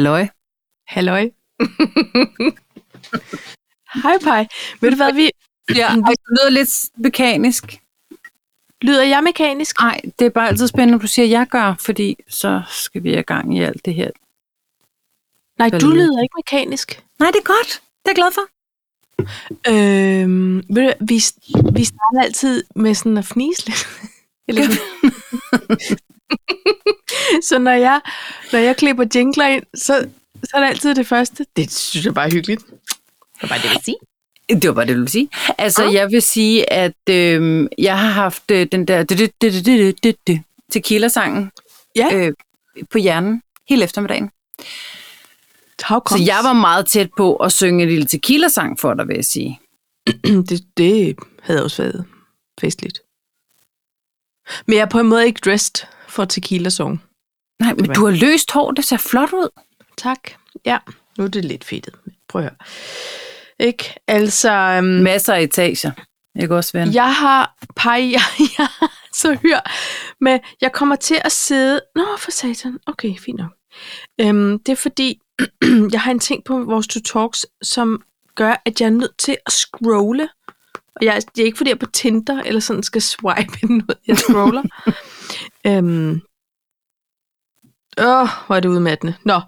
Halløj. Halløj. Hej, Paj. Ved du hvad, vi... Ja, og det lyder lidt mekanisk. Lyder jeg mekanisk? Nej, det er bare altid spændende, at du siger, at jeg gør, fordi så skal vi i gang i alt det her. Nej, Hvad du lyder lyder ikke mekanisk. Nej, det er godt. Det er jeg glad for. Øhm, ved du, vi, vi starter altid med sådan at fnise lidt. Eller sådan. så når jeg, når jeg klipper jingler ind, så, så er det altid det første. Det synes jeg bare er hyggeligt. Det var bare det, jeg vil sige. Det var bare det, du ville sige. Altså, Ja. jeg vil sige, at øh, jeg har haft øh, den der tequila-sangen Ja, øh, på hjernen hele eftermiddagen. Så jeg var meget tæt på at synge en lille tequila-sang for dig, vil jeg sige. det, det havde også været festligt. Men jeg er på en måde ikke dressed for tequila song. Nej, men du har løst hår, det ser flot ud. Tak. Ja, nu er det lidt fedtet. Prøv at høre. Ikke? Altså, um, Masser af etager. Ikke også, ven? jeg har pej, jeg, jeg så hyr med, jeg kommer til at sidde, nå for satan, okay, fint nok. Um, det er fordi, jeg har en ting på vores to talks, som gør, at jeg er nødt til at scrolle. Og jeg, det er ikke fordi, jeg er på Tinder, eller sådan skal swipe ud, jeg scroller. um, åh, hvor er det udmattende. Nå,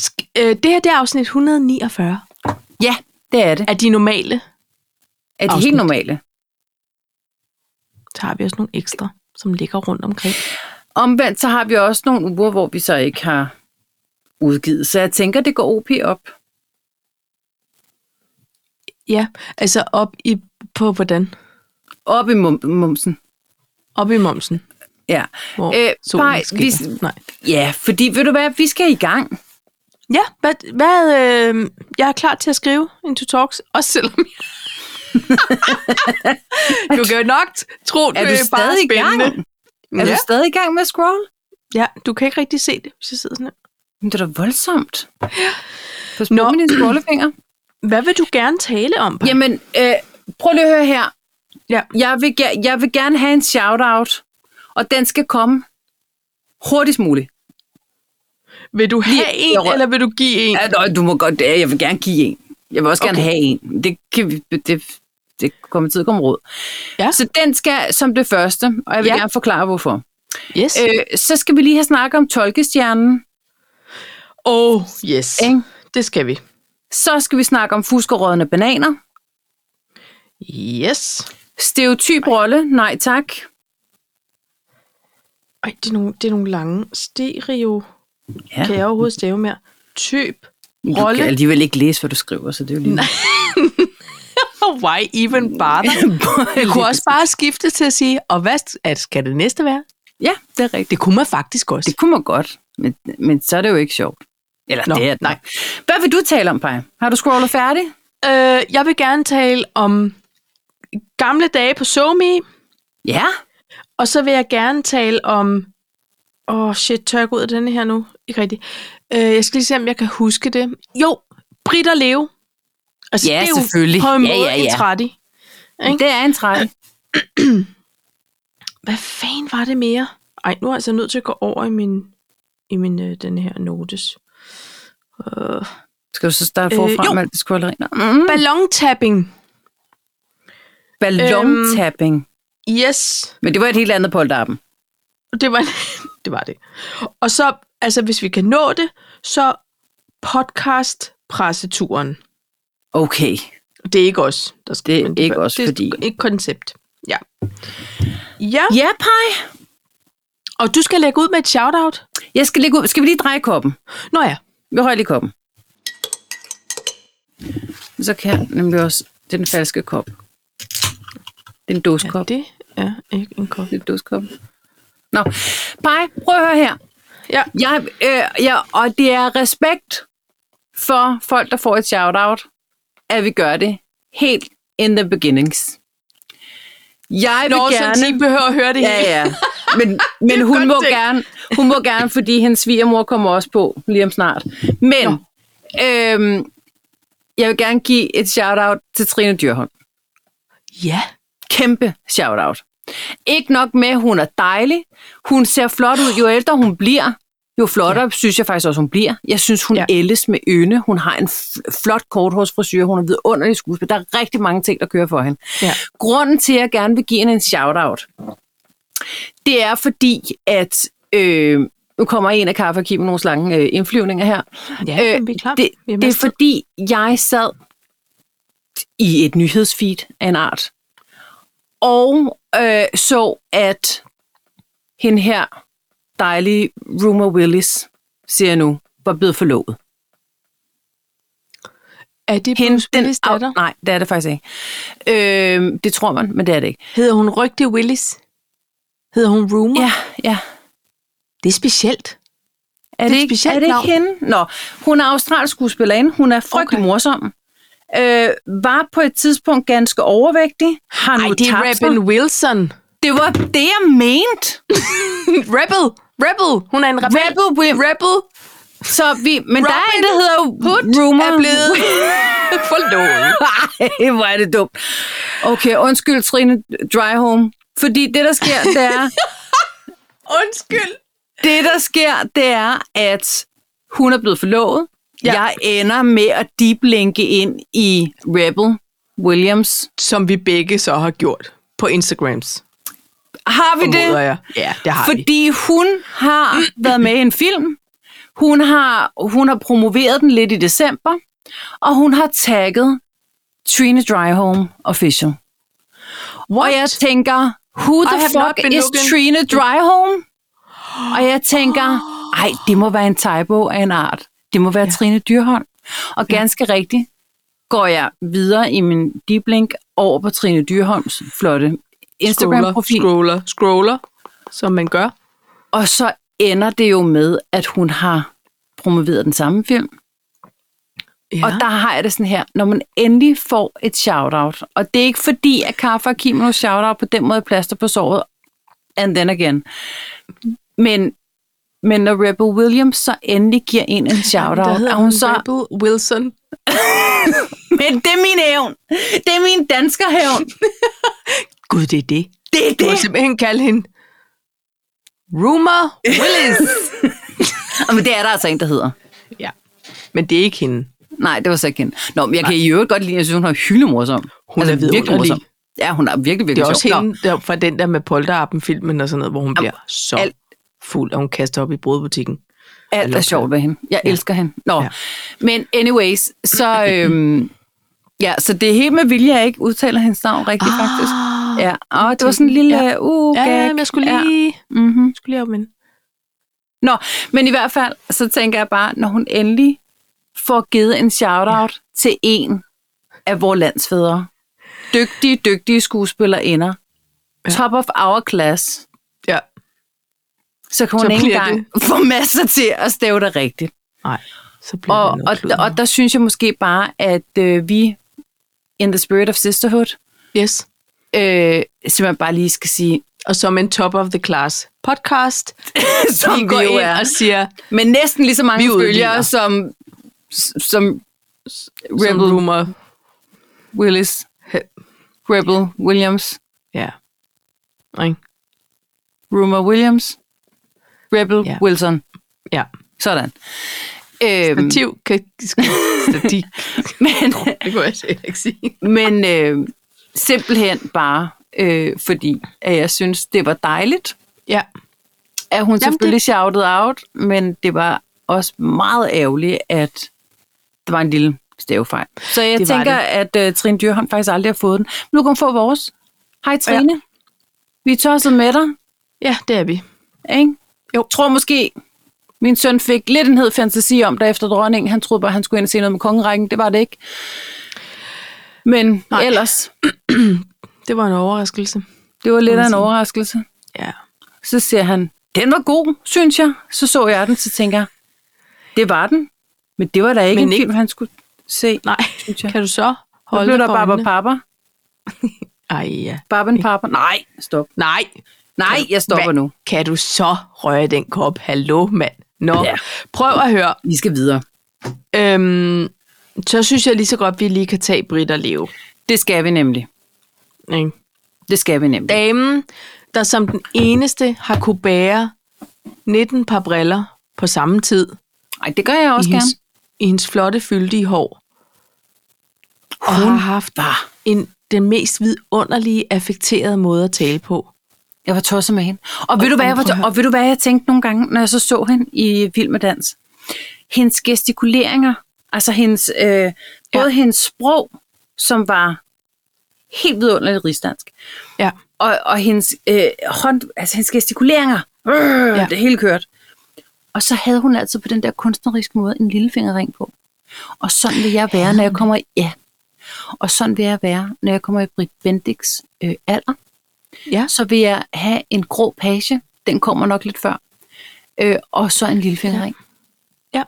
Sk- øh, det her det er afsnit 149 Ja, det er det. af de normale. Er de afsnit. helt normale? Så har vi også nogle ekstra, som ligger rundt omkring. Omvendt, så har vi også nogle uger, hvor vi så ikke har udgivet. Så jeg tænker, det går OP op. Ja, altså op i, på hvordan? Op i mum- mumsen. Op i momsen, Ja. hvor Øh, solen vi- Nej. ja, fordi ved du hvad, vi skal i gang. Ja, hvad, hvad øh, jeg er klar til at skrive into talks, også selvom jeg... du kan jo nok tro, det Er er, du bare stadig i gang? spændende. Er ja. du stadig i gang med at scroll? ja, du kan ikke rigtig se det, hvis jeg sidder sådan her. Men det er da voldsomt. Pas på Nå. med dine scrollefinger. Hvad vil du gerne tale om? Paj? Jamen, øh, prøv lige at høre her. Ja. Jeg vil, jeg vil gerne have en shout-out, og den skal komme hurtigst muligt. Vil du have Lige- en, jeg eller vil du give en? Ja, nå, du må godt, ja, jeg vil gerne give en. Jeg vil også gerne Okay. have en. Det, kan vi, det, det kommer til at komme råd. Ja. Så den skal som det første, og jeg vil Ja. gerne forklare, hvorfor. Yes. Øh, så skal vi lige have snakket om tolkestjernen. oh, yes. Ikke? Det skal vi. Så skal vi snakke om fuskerrådende bananer. Yes. Stereotyp rolle, nej tak. Ej, det er nogle, det er nogle lange stereo. Ja. Kan jeg overhovedet stave mere? Typ. Du Rolle. kan alligevel ikke læse, hvad du skriver, så det er jo lige... Why even bother? Jeg kunne også bare skifte til at sige, og hvad at skal det næste være? Ja, det er rigtigt. Det kunne man faktisk også. Det kunne man godt, men, men så er det jo ikke sjovt. Eller Nå, det er det. nej. Hvad vil du tale om, Paj? Har du scrollet færdig? Øh, jeg vil gerne tale om gamle dage på SoMe, Ja. Og så vil jeg gerne tale om... Åh, oh shit, tør jeg gå ud af denne her nu? Ikke rigtigt. Øh, jeg skal lige se, om jeg kan huske det. Jo, Britt og Leo. Altså, Ja, det er jo selvfølgelig. på en Ja, måde ja, ja. en trætti. Ikke? Det er en træt. Hvad fanden var det mere? Ej, nu er jeg altså nødt til at gå over i min, i min øh, den her notes. Uh, Skal du så starte Øh, forfra jo. med alt det scrolleri? Mm. ballontapping. Ballontapping. Yes, Men det var et helt andet polterappen. det var, det var det. Og så, altså hvis vi kan nå det, så podcast-presseturen. Okay. Det er ikke os, der skal. Det er men ikke os, det er fordi- ikke koncept. Ja. Ja, Ja, Paj. og du skal lægge ud med et shout-out. Jeg skal, lægge ud. skal vi lige dreje koppen? Nå ja, Vi rører lige koppen. Så kan jeg nemlig også... Det er den falske kop. Det er en ja dåskop. det er ikke en kop. Dåskop. Nå, Paj, prøv at høre her. Ja, Jeg, øh, ja, og det er respekt for folk, der får et shout-out, at vi gør det helt in the beginnings. Jeg vil Nå, så gerne... de behøver at høre det Ja, hele. ja. Men, men hun, må ting. gerne, hun må gerne, fordi hendes svigermor kommer også på lige om snart. Men øhm, jeg vil gerne give et shout-out til Trine Dyrholm. Ja, Kæmpe shout-out. Ikke nok med, at hun er dejlig. Hun ser flot ud, jo ældre hun bliver. jo flottere ja. synes jeg faktisk også, hun bliver. Jeg synes, hun ja. Ældes med ynde. Hun har en flot korthårsfrisyr. Hun er vidunderlig skuespil. Der er rigtig mange ting, der kører for hende. Ja. Grunden til, at jeg gerne vil give hende en shout-out, det er fordi, at... Øh, nu kommer en af kaffe og Kim nogle slange øh, indflyvninger her. Ja, øh, vi er klar. Det, vi er det er fordi, jeg sad i et nyhedsfeed af en art, og øh, så, at hende her dejlige Rumor Willis, siger jeg nu, var blevet forlovet. Er det Hende, Bruce Willis au- datter? nej, det er det faktisk ikke. Øh, det tror man, men det er det ikke. Hedder hun Rygte Willis? Hedder hun Rumor? Ja, ja. Det er specielt. Er Det det, er ikke, er det ikke hende? Nå, hun er australsk skuespillerinde. Hun er frygtelig okay. morsom. Øh, var på et tidspunkt ganske overvægtig. Har Nej, nu det er. Rebel Wilson. Det var det, jeg mente. Rebel! Rebel! Hun er en rebel. Rebel. Rebel Så vi, men der er Robin en, der hedder Hood Rumor. er blevet forlovet. Ej, hvor er det dumt. Okay, undskyld Trine Dryholm. Fordi det, der sker, det er, Undskyld. det, der sker, det er, at hun er blevet forlovet. Ja. Jeg ender med at deeplinke ind i Rebel Williams. Som vi begge så har gjort på Instagrams. Har vi Formoder det? jeg. Ja, det har vi. Fordi hun har været med i en film. Hun har, hun har promoveret den lidt i december. Og hun har tagget Trina Dryholm official. What? Og jeg tænker, who I the not fuck is looking. Trina Dryholm? Og jeg tænker, ej, det må være en typo af en art. Det må være ja. Trine Dyrholm. Og ganske rigtigt går jeg videre i min deep link over på Trine Dyrholms flotte Instagram-profil. Scroller, scroller, som man gør. Og så ender det jo med, at hun har promoveret den samme film. Ja. Og der har jeg det sådan her, når man endelig får et shout-out, og det er ikke fordi, at Kaffe og Kim shout-out på den måde er plaster på såret, and then again. Men, men når Rebel Williams så endelig giver en en shout-out, er hun så, Rebel Wilson. men det er min hævn. Det er min dansker hævn. Gud, det er det. Det er Du må det. simpelthen kalde hende Rumor Willis. Men det er der altså en, der hedder. ja. Men det er ikke hende. Nej, det var så ikke hende. Nå, men jeg kan i øvrigt godt lide, jeg synes, hun er hyldemorsom. Hun er virkelig morsom. Ja, hun er virkelig, Det virkelig er også sjov. Hende der, fra den der med polterappen-filmen og sådan noget, hvor hun bliver så alt- fuld, og hun kaster op i brødbutikken. Alt er sjovt ved hende. Jeg Ja. ja. elsker hende. Nå, Ja. ja. men anyways, så, øhm, ja, så det er helt med vilje, at jeg ikke udtaler hendes navn rigtigt, ah, faktisk. Ja, og det var sådan en lille Ja. ja. uh, Ja, gag. ja, men jeg skulle lige, Ja. Mm-hmm. skulle lige op med Nå, men i hvert fald, så tænker jeg bare, når hun endelig får givet en shout-out ja. til en af vores landsfædre. Dygtige, dygtige skuespillerinder. Ja. Ja. Top of our class. Så kan hun Så ikke engang få masser til at stave det rigtigt. Nej, så bliver Og, det og, og der synes jeg måske bare, at øh, vi, in the spirit of sisterhood, Yes. øh, simpelthen bare lige skal sige, Og som en top of the class podcast, som vi går ind er. og siger, Men næsten lige så mange følgere som, som Rebel rumor. Willis, Rebel Williams, Ja. Ikke? Rumor Williams, Rebel Ja. Wilson. Ja. Sådan. Øhm, Stativ kan... Stativ. men det kunne jeg ikke sige. men øh, simpelthen bare, øh, fordi at jeg synes, det var dejligt, Ja. at hun Jamen, selvfølgelig det... shouted out, men det var også meget ærgerligt, at der var en lille stavefejl. Så jeg Det tænker, det. at uh, Trine Dyrholm faktisk aldrig har fået den. Men nu kan hun få vores. Hej Trine. Ja. Vi er tosset med dig, Ja, det er vi. ikke? Jo. Jeg tror måske, min søn fik lidt en hed fantasi om, der efter dronningen, han troede bare, han skulle ind og se noget med kongerækken. Det var det ikke. Men Nej. Ellers, Det var en overraskelse. det var lidt af en overraskelse. Ja. Så siger han, den var god, synes jeg. Så så jeg den, så tænker jeg, det var den. Men det var da ikke Men en ikke- film, han skulle se. Nej, Synes jeg. kan du så Så holde blev der øjnene? Papa. Ej, ja. Baben Papa. Nej, stop. Nej. Nej, jeg stopper nu. Kan du så røre den kop? Hallo, mand. Nå, Ja. prøv at høre. Vi skal videre. Øhm, så synes jeg lige så godt, vi lige kan tage Britt og Leo. Det skal vi nemlig. Ikke? Det skal vi nemlig. Damen, der som den eneste har kunne bære 19 par briller på samme tid. Ej, det gør jeg også i gerne. hendes, i hendes flotte, fyldige hår. Og Hun har haft var- en, den mest vidunderlige, affekterede måde at tale på. Jeg var tosset med hende. Og, ved, Og- du, hvad og jeg var, og ved du, hvad jeg tænkte nogle gange, når jeg så så hende i Vild med Dans? Hendes gestikuleringer, altså hendes, øh, både Ja. hendes sprog, som var helt vidunderligt rigsdansk, Ja. og, og hendes, øh, hånd, altså hendes gestikuleringer, øh, ja. Det hele kørt. Og så havde hun altid på den der kunstneriske måde en lillefingerring på. Og sådan vil jeg være, når jeg kommer i, ja. Og sådan vil jeg være, når jeg kommer i Britt Bendix øh, alder Ja. så vil jeg have en grå page. Den kommer nok lidt før. Øh, og så en lille fingerring. Ja.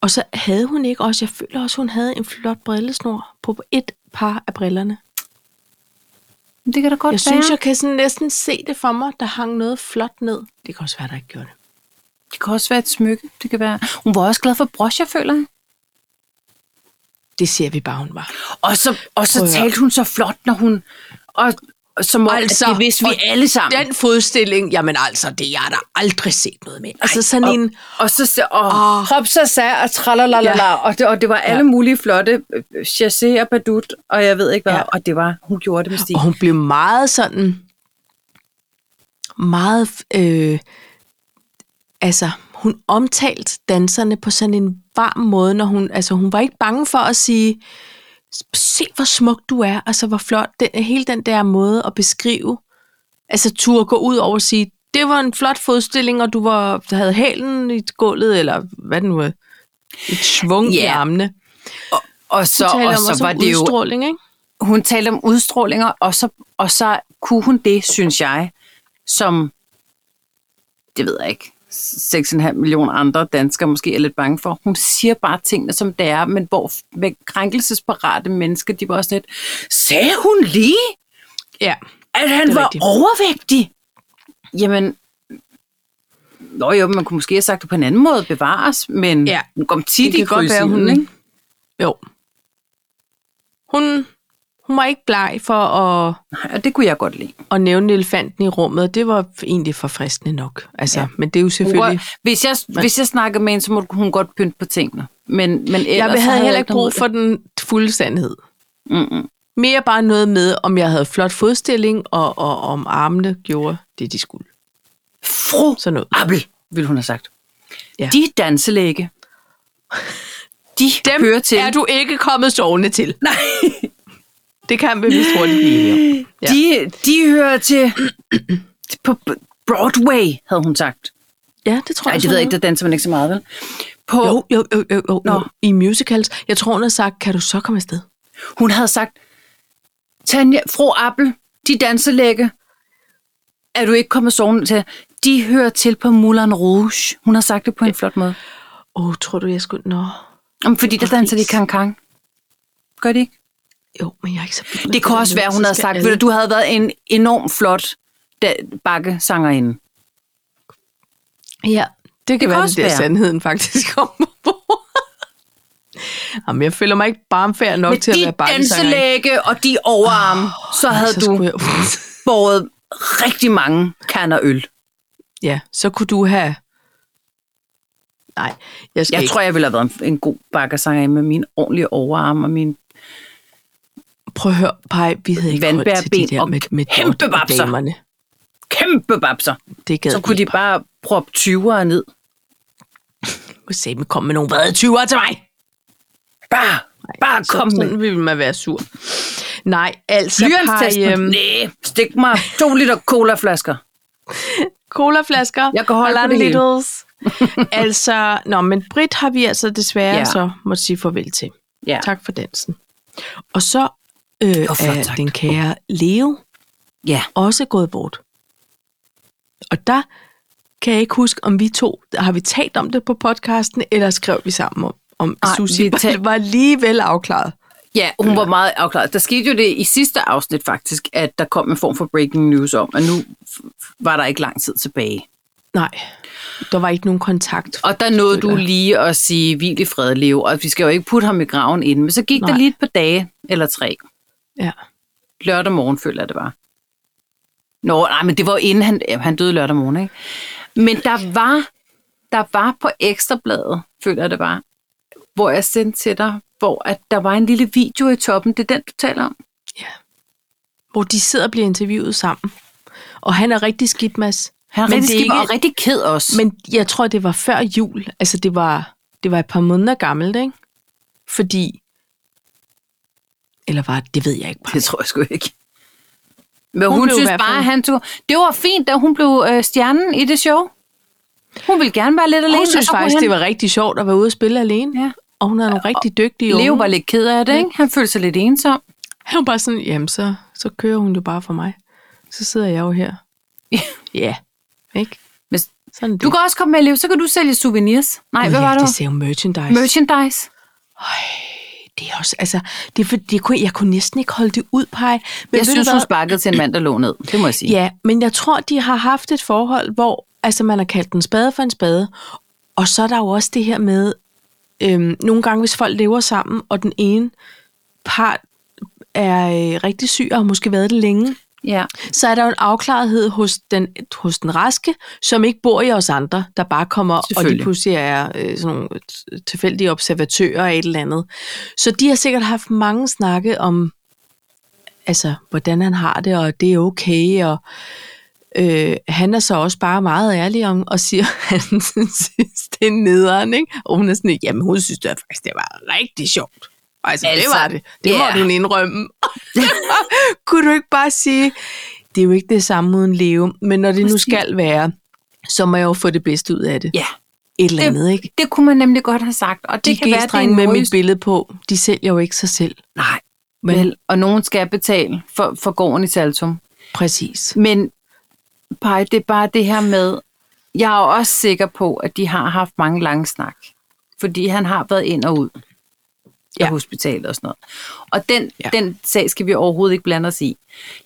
Og så havde hun ikke også, jeg føler også, hun havde en flot brillesnor på et par af brillerne. Ja. Det kan da godt Jeg være. synes, jeg kan sådan næsten se det for mig, der hang noget flot ned. Det kan også være, der ikke gjorde det. Det kan også være et smykke. Det kan være. Hun var også glad for broche, føler jeg. Det ser vi bare, hun var. Og så, og så talte hun så flot, når hun... Og som om, Altså, altså, det vidste vi og alle sammen. Den fodstilling, jamen altså, det har jeg da aldrig set noget med. Altså sådan og, en... Og så og oh. hop så sag og tralalala, Ja. og, det, og det var alle Ja. mulige flotte øh, chassé og badut, og jeg ved ikke hvad, ja. og det var, hun gjorde det med stil. Og hun blev meget sådan... Meget... Øh, altså, hun omtalte danserne på sådan en varm måde, når hun... Altså, hun var ikke bange for at sige, se hvor smuk du er, altså hvor flot. Den, hele den der måde at beskrive, altså turde gå ud over at sige, det var en flot fodstilling, og du var, havde hælen i gulvet, eller hvad det nu er, et svung yeah. i armene. Og så, Så, taler og om så også var om det jo udstråling, ikke? hun talte om udstrålinger, og så, og så kunne hun det, synes jeg, som, det ved jeg ikke, 6,5 millioner andre danskere måske er lidt bange for. Hun siger bare tingene, som det er, men hvor med krænkelsesparate mennesker, de var også lidt, sagde hun lige, Ja. at han var rigtigt. overvægtig? Jamen, Nå jo, man kunne måske have sagt det på en anden måde, bevares, men Ja. hun kom tit Det i godt være, hun... ikke? Jo. Hun, hun var ikke bleg for at, Nej, og det kunne jeg godt lide. at nævne elefanten i rummet, og det var egentlig forfriskende nok. Altså, ja. Men det er jo Hun selvfølgelig... godt, hvis, jeg, hvis jeg snakker med hende, så må hun godt pynte på tingene. Men, men ellers, Jeg havde heller ikke brug for den fulde sandhed. Mm-mm. Mere bare noget med, om jeg havde flot fodstilling, og, og om armene gjorde det, de skulle. Fru Sådan noget. Abel, ville hun have sagt. Ja. Ja. De danselægge, de Dem hører til. er du ikke kommet sovende til. Nej, Det kan vi vist hurtigt blive. Ja. de, de hører til på Broadway, havde hun sagt. Ja, det tror Nej, jeg. det ved jeg ikke, der danser man ikke så meget, vel? På, Jo, jo, jo, jo, jo, Nå. I musicals. Jeg tror, hun har sagt, kan du så komme afsted? Hun havde sagt, Tanja, fru Appel, de danselægge, er du ikke kommet sovende til? De hører til på Moulin Rouge. Hun har sagt det på en flot måde. Åh, oh, tror du, jeg skulle... Nå. Om fordi der danser de Præcis. kang Gør de ikke? Jo, men jeg er ikke så vild med Det kunne også være, hun havde sagt, alle- at du havde været en enorm flot bakkesangerinde. Ja, det kan, kan være, det der være. sandheden faktisk om. Jamen, jeg føler mig ikke barmfærd nok Med til at være de bakkesanger. danselægge og de overarme, så havde så du jeg... båret rigtig mange kander øl. Ja, så kunne du have... Nej, jeg skal Jeg ikke. tror, jeg ville have været en, en god bakkersangerinde med mine ordentlige overarme og mine Prøv at høre, Paj, vi havde ikke råd til de der og med, med kæmpe babser. damerne. kæmpe babser. Det gad Så kunne de bare proppe 20'ere ned. kunne se, kom med nogle vrede 20'ere til mig. Bare, bare Så kom med. sådan ville man være sur. Nej, altså, Paj, øhm, Næh, stik mig to liter colaflasker. colaflasker. Jeg kan holde på liters. altså, nå, men Brit har vi altså desværre Ja. så må sige farvel til. Ja. Tak for dansen. Og så øh, flot er sagt. den kære Leo Ja. også gået bort. Og der kan jeg ikke huske, om vi to, har vi talt om det på podcasten, eller skrev vi sammen om, om Ej, Susie vi var, tal- var lige vel afklaret. Ja, hun var meget afklaret. Der skete jo det i sidste afsnit faktisk, at der kom en form for breaking news om, at nu var der ikke lang tid tilbage. Nej, der var ikke nogen kontakt. Og der nåede du lige at sige, hvil i fred, Leo, og vi skal jo ikke putte ham i graven inden. Men så gik. Nej. der lige et par dage, eller tre. Ja. Lørdag morgen, føler jeg, det var. Nå, nej, men det var inden han, ja, han døde lørdag morgen, ikke? Men der var, der var på Ekstrabladet, føler jeg det var, hvor jeg sendte til dig, hvor at der var en lille video i toppen. Det er den, du taler om. Hvor de sidder og bliver interviewet sammen. Og han er rigtig skidt, Mads. Han er Men rigtig, det skidt og rigtig ked også. Men jeg tror, det var før jul. Altså, det var, det var et par måneder gammelt, ikke? Fordi... Eller var det, det ved jeg ikke. Bare. Det tror jeg sgu ikke. Men hun, Hun hun synes bare, at han tog... Det var fint, da hun blev øh, stjernen i det show. Hun ville gerne være lidt alene. Hun og synes faktisk, han... det var rigtig sjovt at være ude og spille alene. Ja. Og hun er nogle rigtig dygtige Leo unge. var lidt ked af det, ikke? Han følte sig lidt ensom. Han var bare sådan, jamen så, så kører hun jo bare for mig. Så sidder jeg jo her. Ja. Ikke? Men Sådan det. du kan også komme med, Leo, så kan du sælge souvenirs. Nej, Gud, hvad ja, var det? det ser jo merchandise. Merchandise. Det er også, altså, det for, det kunne, jeg kunne næsten ikke holde det ud, Paj. Men Jeg synes, hun sparkede til en mand, der lå ned. Det må jeg sige. Ja, men jeg tror, de har haft et forhold, hvor altså, man har kaldt den spade for en spade. Og så er der jo også det her med, øhm, nogle gange, hvis folk lever sammen, og den ene part er øh, rigtig syg og har måske været det længe, ja. så er der jo en afklarethed hos den, hos den raske, som ikke bor i os andre, der bare kommer, og de pludselig er øh, sådan nogle tilfældige observatører af et eller andet. Så de har sikkert haft mange snakke om, altså, hvordan han har det, og det er okay, og øh, han er så også bare meget ærlig om, og siger, at han synes, det er nederen, ikke? Og hun er sådan, jamen hun synes det faktisk, det var rigtig sjovt. Altså, altså det Altså, var det. Det ja. må du indrømme. Kunne du ikke bare sige, det er jo ikke det samme uden leve, men når det nu skal være, så må jeg jo få det bedste ud af det. Ja, Et eller andet, ikke? det kunne man nemlig godt have sagt. Og det De kan være, det er med mit billede på, de sælger jo ikke sig selv. Nej, Men- vel, og nogen skal betale for, for gården i Saltum. Præcis. Men Paj, det er bare det her med, jeg er også sikker på, at de har haft mange lange snak. Fordi han har været ind og ud Ja. hospitalet og sådan noget. Og den, Ja. ja. den sag skal vi overhovedet ikke blande os i.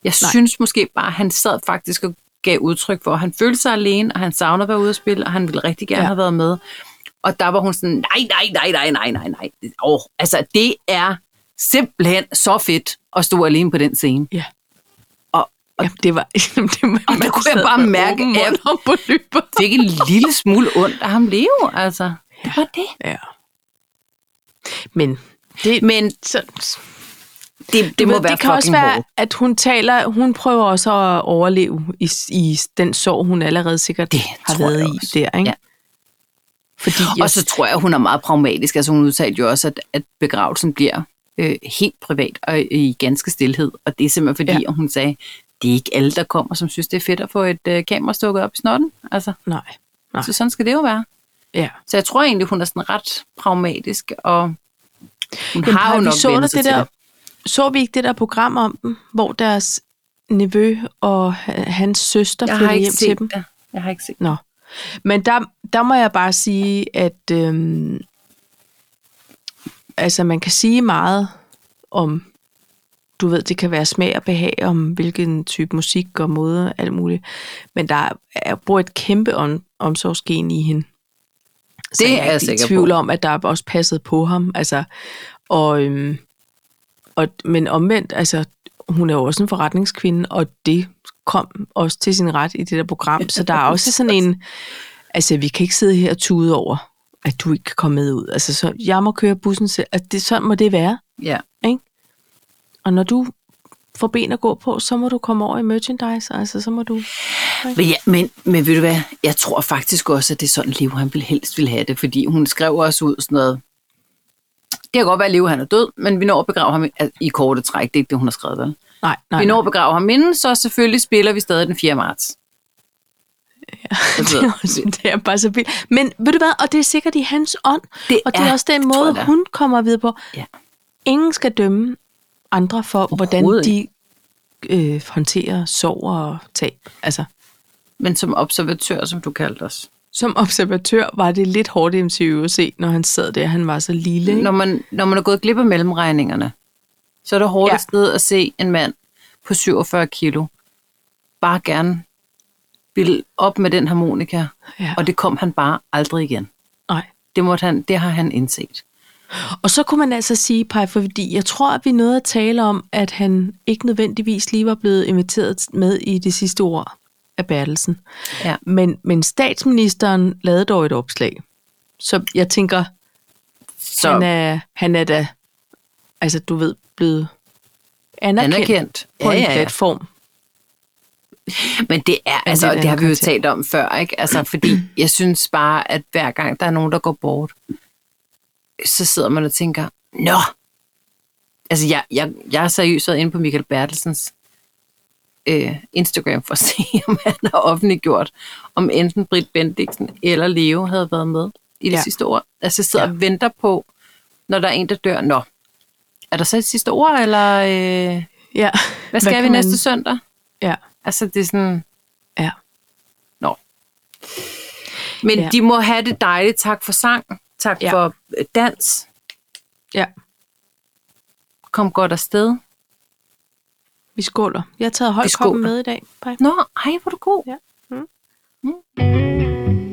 Jeg Nej. Synes måske bare, at han sad faktisk og gav udtryk for, at han følte sig alene, og han savnede at være ude at spille, og han ville rigtig gerne Ja. ja. have været med. Og der var hun sådan, nej, nej, nej, nej, nej, nej, nej. Oh, altså, det er simpelthen så fedt at stå alene på den scene. Ja. Og, og Jamen, det var... det var Og der kunne jeg bare mærke, at- løbet. fik en lille smule ondt af ham leve, altså. Det var det. Ja. Men det, Men så, det, det du må være det kan også være, hårdt. at hun taler, hun prøver også at overleve i, i den sorg, hun allerede sikkert Det har været jeg i der, ikke? Ja. Fordi Og så tror jeg, hun er meget pragmatisk. Altså hun udtalte jo også, at, at begravelsen bliver øh, helt privat og i ganske stillhed. Og det er simpelthen fordi, ja. hun sagde, det er ikke alle, der kommer, som synes, det er fedt at få et øh, kamera stukket op i snotten. Altså, nej, Nej. så sådan skal det jo være. ja. Så jeg tror egentlig, hun er sådan ret pragmatisk, og hun Jamen, har jo nok så det der. Så vi ikke det der program om dem, hvor deres nevø og ha- hans søster Jeg flyttede hjem til dem? det. Jeg har ikke set Nå. Men der, der må jeg bare sige, at øhm, altså man kan sige meget om, du ved, det kan være smag og behag om, hvilken type musik og måde, alt muligt. Men der er, bor et kæmpe om, omsorgsgen i hende. Så Det jeg er jeg ikke i tvivl på. om, at der er også passet på ham. Altså, og, øhm, og, men omvendt, altså, hun er jo også en forretningskvinde, og det kom også til sin ret i det der program. Så der er også sådan en, altså vi kan ikke sidde her og tude over, at du ikke kan komme med ud. Altså så, jeg må køre bussen selv. Altså, det, sådan må det være. Ja. Og når du får ben at gå på, så må du komme over i merchandise. Altså så må du... Men, ja, men, men ved du hvad, jeg tror faktisk også, at det er sådan, Leo han vil helst vil have det, fordi hun skrev også ud sådan noget, det kan godt være, at Leo han er død, men vi når at begrave ham i, altså, i korte træk, det er ikke det, hun har skrevet, vel? Nej, nej, vi når nej. at begrave ham inden, så selvfølgelig spiller vi stadig den 4. marts. det, er også, det er bare så vildt. Men ved du hvad, og det er sikkert i hans ånd, Det og det er, er- også den måde, hun kommer videre på. Ja. Ingen skal dømme andre for, hvordan de øh, håndterer sorg og tab. Altså, Men som observatør, som du kaldte os. som observatør var det lidt hårdt i MCU at se, når han sad der, han var så lille. Ikke? Når man, når man er gået glip af mellemregningerne, så er det hårdt ja. sted at se en mand på 47 kilo bare gerne ville op med den harmonika, Ja. og det kom han bare aldrig igen. Nej. Det, måtte han, det har han indset. Og så kunne man altså sige, Paj, fordi jeg tror, at vi nåede at tale om, at han ikke nødvendigvis lige var blevet inviteret med i det sidste ord. af Bertelsen. Ja. Men, men statsministeren lavede dog et opslag. Så jeg tænker, Så han er, han er da, altså du ved, blevet anerkendt, anerkendt. på Ja, en ja, ja. platform. Men det er, altså, det det, har vi jo talt om før, ikke? Altså, fordi jeg synes bare, at hver gang der er nogen, der går bort, så sidder man og tænker, nå! Altså, jeg, jeg, jeg har seriøst været inde på Michael Bertelsens øh, Instagram for at se, om han har offentliggjort, om enten Britt Bendiksen eller Leo havde været med i det Ja. sidste år. Altså, jeg sidder Ja. og venter på, når der er en, der dør. Nå, er der så et sidste ord, eller øh, Ja. hvad skal kan vi man- næste søndag? Ja. Altså, det er sådan... Ja. Nå. Men Ja. ja. de må have det dejligt. Tak for sang. Tak Ja. for øh, dans. Ja. Kom godt afsted. Vi skåler. Jeg har taget skåler. med i dag. Bye. Nå, ej, hvor du god. Ja. Mm. Mm.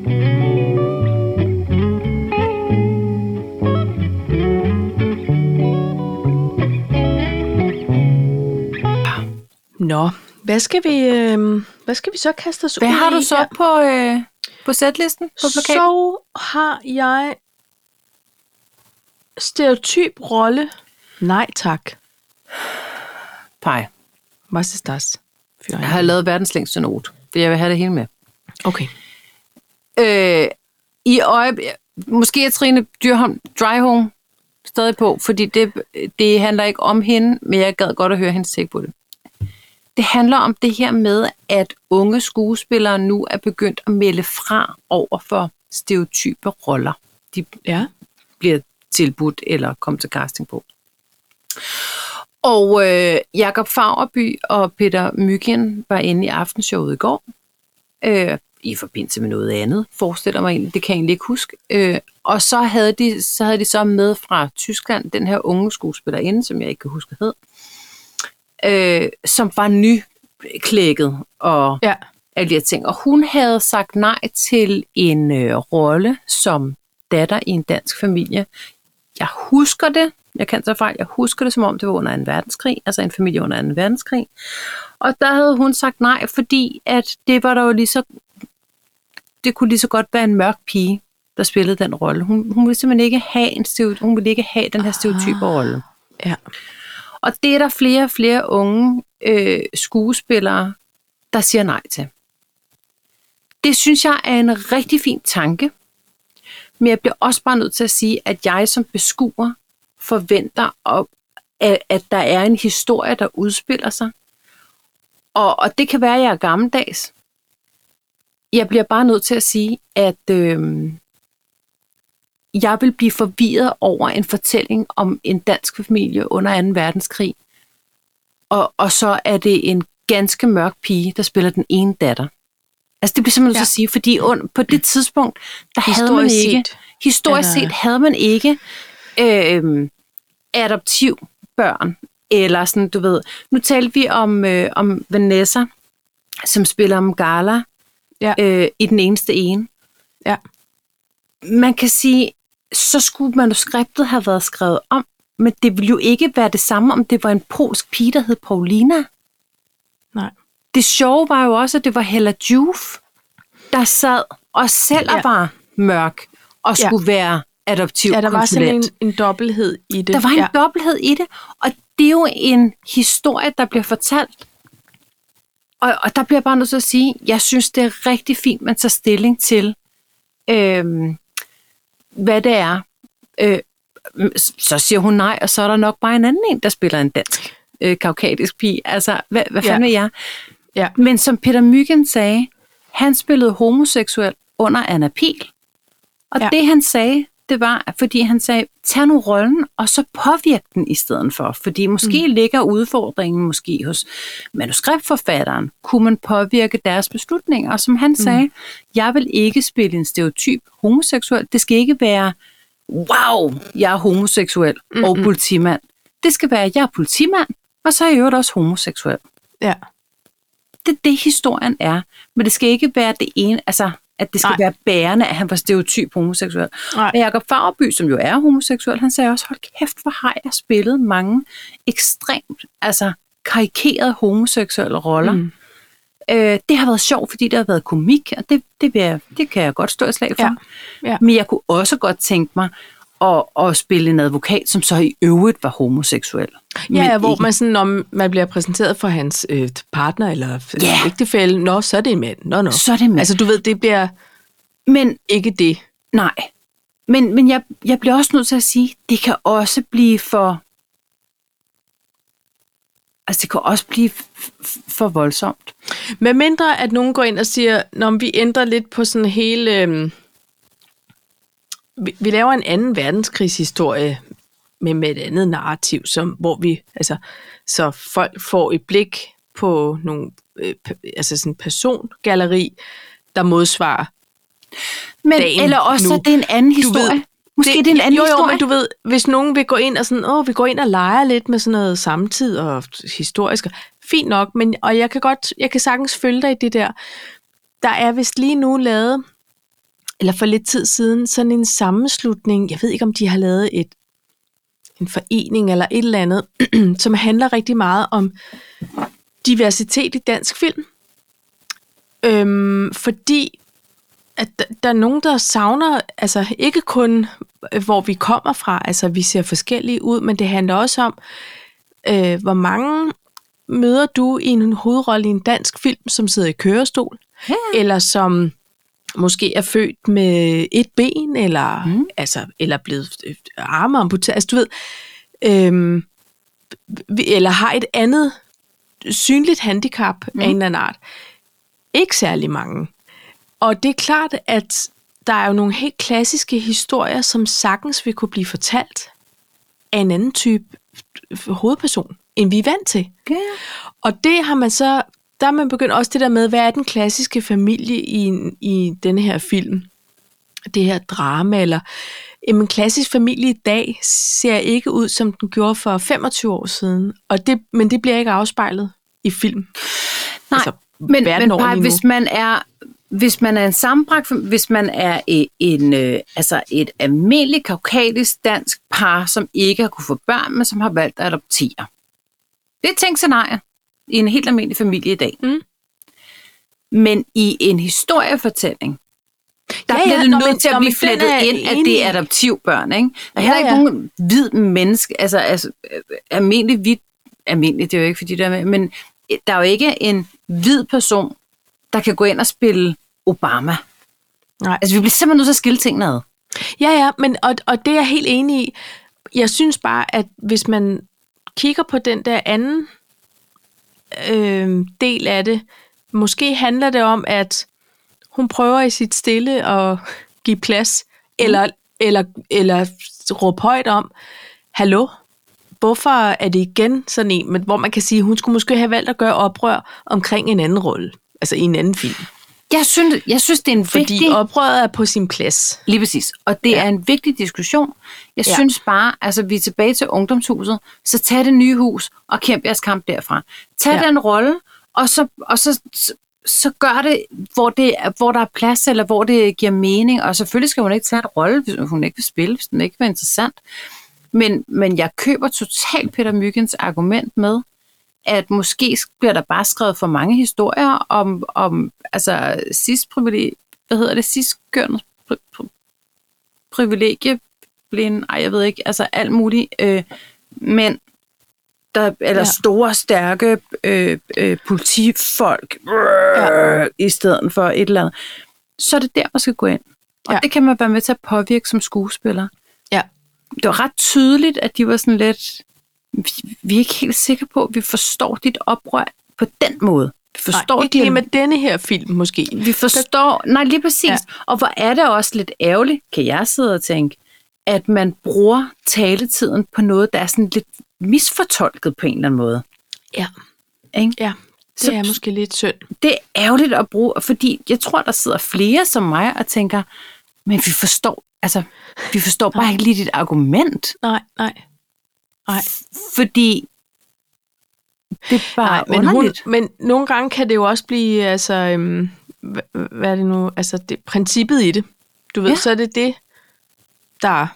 Nå, hvad skal vi, øh, hvad skal vi så kaste os Hvad ud har i du så her? på, øh, på sætlisten på plakaten? Så har jeg stereotyp rolle. Nej tak. Pej. Was ist das? Für Jeg har lavet verdens længste note, for jeg vil have det hele med. Okay. Øh, I øjeblik... Måske er Trine Dyrholm Dryholm stadig på, fordi det, det handler ikke om hende, men jeg gad godt at høre hendes take på det. Det handler om det her med, at unge skuespillere nu er begyndt at melde fra over for stereotype roller, de Ja. bliver tilbudt eller kommer til casting på. Og øh, Jakob Fagerby og Peter Myggen var inde i aftenshowet i går, øh, i forbindelse med noget andet, forestiller mig egentlig, det kan jeg egentlig ikke huske. Øh, og så havde, de, så havde de så med fra Tyskland den her unge skuespillerinde, som jeg ikke kan huske hed, øh, som var nyklækket og Ja. alle de her ting. Og hun havde sagt nej til en øh, rolle som datter i en dansk familie. Jeg husker det, jeg kan tage fejl, jeg husker det som om det var under 2. verdenskrig, altså en familie under 2. verdenskrig. Og der havde hun sagt nej, fordi at det var der jo lige så, det kunne lige så godt være en mørk pige, der spillede den rolle. Hun, hun ville simpelthen ikke have en stereotyp, hun ville ikke have den her stereotype rolle. Ja. Og det er der flere og flere unge øh, skuespillere, der siger nej til. Det synes jeg er en rigtig fin tanke, men jeg bliver også bare nødt til at sige, at jeg som beskuer forventer, at, at der er en historie, der udspiller sig. Og, og det kan være, at jeg er gammeldags. Jeg bliver bare nødt til at sige, at øh, jeg vil blive forvirret over en fortælling om en dansk familie under 2. verdenskrig. Og, og så er det en ganske mørk pige, der spiller den ene datter. Altså det bliver simpelthen Ja. til at sige, fordi und, på det tidspunkt, der havde man Historisk ikke, set historisk er der- set havde man ikke øh, adoptiv børn, eller sådan, du ved. Nu talte vi om, øh, om Vanessa, som spiller om Gala Ja. øh, i den eneste ene. Ja. Man kan sige, så skulle manuskriptet have været skrevet om, men det ville jo ikke være det samme, om det var en polsk pige, der hed Paulina. Nej. Det sjove var jo også, at det var Hella Juf, der sad og selv Ja. ja. var mørk og Ja. skulle være adoptiv Ja, der var sådan en, en dobbelthed i det. Der var en ja. ja. dobbelthed i det, og det er jo en historie, der bliver fortalt. Og, og der bliver bare nødt til at sige, jeg synes, det er rigtig fint, man tager stilling til, øhm, hvad det er. Øh, så siger hun nej, og så er der nok bare en anden en, der spiller en dansk øh, kaukadisk pige. Altså, hvad, hvad Ja. fanden er jeg? Ja. Men som Peter Myggen sagde, han spillede homoseksuel under Anna Pil. Og Ja. det han sagde, det var, fordi han sagde, tag nu rollen, og så påvirk den i stedet for. Fordi måske mm. ligger udfordringen måske hos manuskriptforfatteren. Kunne man påvirke deres beslutninger? Og som han sagde, jeg vil ikke spille en stereotyp homoseksuel. Det skal ikke være, wow, jeg er homoseksuel mm og politimand. Det skal være, jeg er politimand, og så er jeg i øvrigt også homoseksuel ja. Det er det, historien er. Men det skal ikke være det ene, altså at det skal Nej. Være bærende, at han var stereotyp homoseksuel. Nej. Og Jacob Fagerby, som jo er homoseksuel, han sagde også, hold kæft, hvor har jeg spillet mange ekstremt, altså karikerede homoseksuelle roller. Mm. Øh, det har været sjovt, fordi det har været komik, og det, det, vil jeg, det kan jeg godt stå i slag for. Ja. Ja. Men jeg kunne også godt tænke mig at, at spille en advokat, som så i øvrigt var homoseksuel. Ja, ja, hvor ikke- man sådan, om man bliver præsenteret for hans øh, partner eller yeah. ægtefælle, nå, så er det en mand. Nå, nå. Så er det med. Altså, du ved, det bliver Men ikke det. nej. Men, men jeg, jeg bliver også nødt til at sige, det kan også blive for... Altså, det kan også blive for voldsomt. Med mindre, at nogen går ind og siger, når vi ændrer lidt på sådan hele... Øh, vi, vi laver en anden verdenskrigshistorie med, med et andet narrativ, som, hvor vi, altså, så folk får et blik på nogle, øh, altså sådan en persongalleri, der modsvarer Men, Dagen eller også, nu. så er det en anden Du ved, historie. Måske det, det er en anden jo, jo, historie. men du ved, hvis nogen vil gå ind og sådan, åh, vi går ind og leger lidt med sådan noget samtid og historisk, fint nok, men, og jeg kan godt, jeg kan sagtens følge dig i det der. Der er vist lige nu lavet, eller for lidt tid siden, sådan en sammenslutning, jeg ved ikke, om de har lavet et, en forening eller et eller andet, som handler rigtig meget om diversitet i dansk film. Øhm, fordi at der, er nogen, der savner, altså ikke kun, øh, hvor vi kommer fra, altså vi ser forskellige ud, men det handler også om, øh, hvor mange møder du i en hovedrolle i en dansk film, som sidder i kørestol, Ja. eller som måske er født med et ben, eller, mm. altså, eller blevet øh, arme amputeret, altså du ved, øh, vi- eller har et andet synligt handicap mm. af en eller anden art. Ikke særlig mange. Og det er klart, at der er jo nogle helt klassiske historier, som sagtens vil kunne blive fortalt af en anden type hovedperson, end vi er vant til. Ja. Og det har man så, der er man begyndt også det der med, hvad er den klassiske familie i, en- i denne her film? Det her drama, eller en klassisk familie i dag ser ikke ud, som den gjorde for 25 år siden. Og det, men det bliver ikke afspejlet i film. Nej, Altså, men, men nu. hvis man er hvis man er en sammenbragt, hvis man er en, en øh, altså et almindeligt kaukadisk dansk par, som ikke har kunne få børn, men som har valgt at adoptere. Det er et tænkt scenarie i en helt almindelig familie i dag. Mm. Men i en historiefortælling, der Ja, ja, ja, bliver det nødt til at blive flettet er ind, at det er adoptivbørn. Ikke? Der er Ja, heller ikke ja. nogen hvid menneske, altså, altså øh, almindelig hvid, almindelig, det er jo ikke fordi, der er men der er jo ikke en hvid person, der kan gå ind og spille Obama. Nej. Altså, vi bliver simpelthen nødt til at skille tingene ad. Ja, ja, men, og, og det er jeg helt enig i. Jeg synes bare, at hvis man kigger på den der anden øh, del af det, måske handler det om, at hun prøver i sit stille at give plads, eller, eller, eller råbe højt om, hallo, hvorfor er det igen sådan en, men hvor man kan sige, hun skulle måske have valgt at gøre oprør omkring en anden rolle, altså i en anden film. Jeg synes, jeg synes det er en Fordi vigtig... oprøret er på sin plads. Lige præcis. Og det Ja. er en vigtig diskussion. Jeg Ja. synes bare, altså vi er tilbage til ungdomshuset, så tag det nye hus og kæmp jeres kamp derfra. Tag Ja. den rolle, og så, og så, så, så gør det hvor, det, hvor der er plads, eller hvor det giver mening. Og selvfølgelig skal hun ikke tage en rolle, hvis hun ikke vil spille, hvis den ikke var interessant. Men, men jeg køber totalt Peter Myggens argument med, at måske bliver der bare skrevet for mange historier om, om altså sidst privilegie, hvad hedder det, pri, pri, privilegie, blind, ej jeg ved ikke, altså alt muligt, øh, mænd, der, eller Ja. store, stærke øh, øh, politifolk, øh, ja. i stedet for et eller andet. Så er det der, man skal gå ind. Og ja. det kan man være med til at påvirke som skuespiller. Ja. Det var ret tydeligt, at de var sådan lidt, vi, vi er ikke helt sikre på, at vi forstår dit oprør på den måde. Vi forstår Nej, ikke lige med denne her film måske. vi forstår, nej lige præcis. Ja. Ja. Og hvor er det også lidt ærgerligt, kan jeg sidde og tænke, at man bruger taletiden på noget, der er sådan lidt misfortolket på en eller anden måde. Ja. Ikke? Ja, det Så- er måske lidt synd. Det er ærgerligt at bruge, fordi jeg tror, der sidder flere som mig og tænker, men vi forstår, altså, vi forstår bare ikke lige dit argument, Nej, nej. Nej, fordi det er bare nej men, hun, men nogle gange kan det jo også blive, altså, øhm, hvad, hvad er det nu, altså det, princippet i det. Du ved, ja. Så er det det, der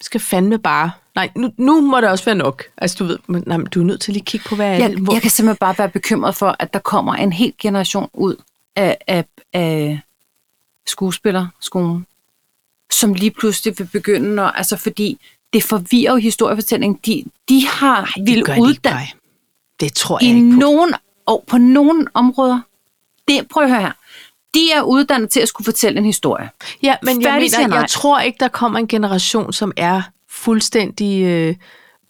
skal fandme bare Nej, nu, nu må det også være nok. Altså, du ved, men, nej, men du er nødt til lige at kigge på, hvad er Jeg, det? Hvor, jeg kan simpelthen bare være bekymret for, at der kommer en hel generation ud af, af, af skuespillerskolen, som lige pludselig vil begynde, når, altså fordi det forvirrer jo historiefortællingen. De, de har vil det de uddanne Paj. Det tror i jeg ikke på. nogen, og på nogle områder. Det, prøv at høre her. De er uddannet til at skulle fortælle en historie. Ja, men jeg, Færdig siger mener, jeg tror ikke, der kommer en generation, som er fuldstændig øh,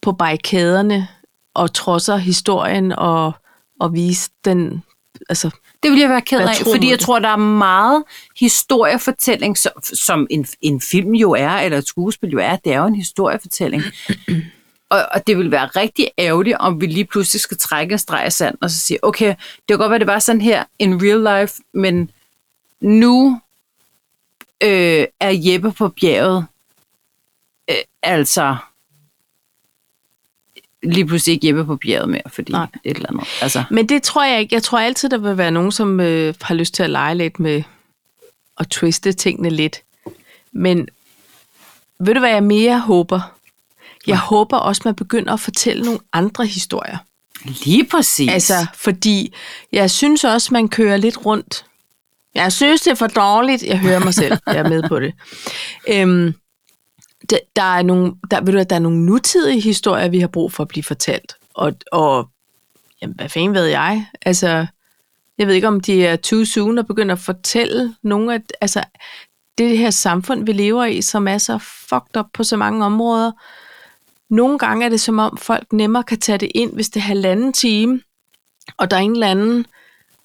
på barrikaderne og trodser historien og, og vise den... Altså, Det vil jeg være ked af, tror fordi jeg tror, der er meget historiefortælling, som, som en, en film jo er, eller et skuespil jo er. Det er jo en historiefortælling. og, og det vil være rigtig ærgerligt, om vi lige pludselig skal trække en streg i sand og så sige, okay, det kan godt være, det var sådan her in real life, men nu øh, er Jeppe på bjerget øh, altså lige pludselig ikke Jeppe på bjerget mere, fordi Nej. et eller andet. Altså, men det tror jeg ikke. Jeg tror altid, der vil være nogen, som øh, har lyst til at lege lidt med at twiste tingene lidt. Men ved du, hvad jeg mere håber? Jeg håber også, man begynder at fortælle nogle andre historier. lige præcis. Altså, fordi jeg synes også, man kører lidt rundt. Jeg synes, det er for dårligt. Jeg hører mig selv. Jeg er med på det. Øhm, der, der, er nogle, der, ved du, der er nogle nutidige historier, vi har brug for at blive fortalt. Og, og jamen, hvad fanden ved jeg? Altså, jeg ved ikke, om de er too soon at begynde at fortælle nogle af... Altså, det her samfund, vi lever i, som er så fucked up på så mange områder. Nogle gange er det som om, folk nemmere kan tage det ind, hvis det er halvanden time, og der er en eller anden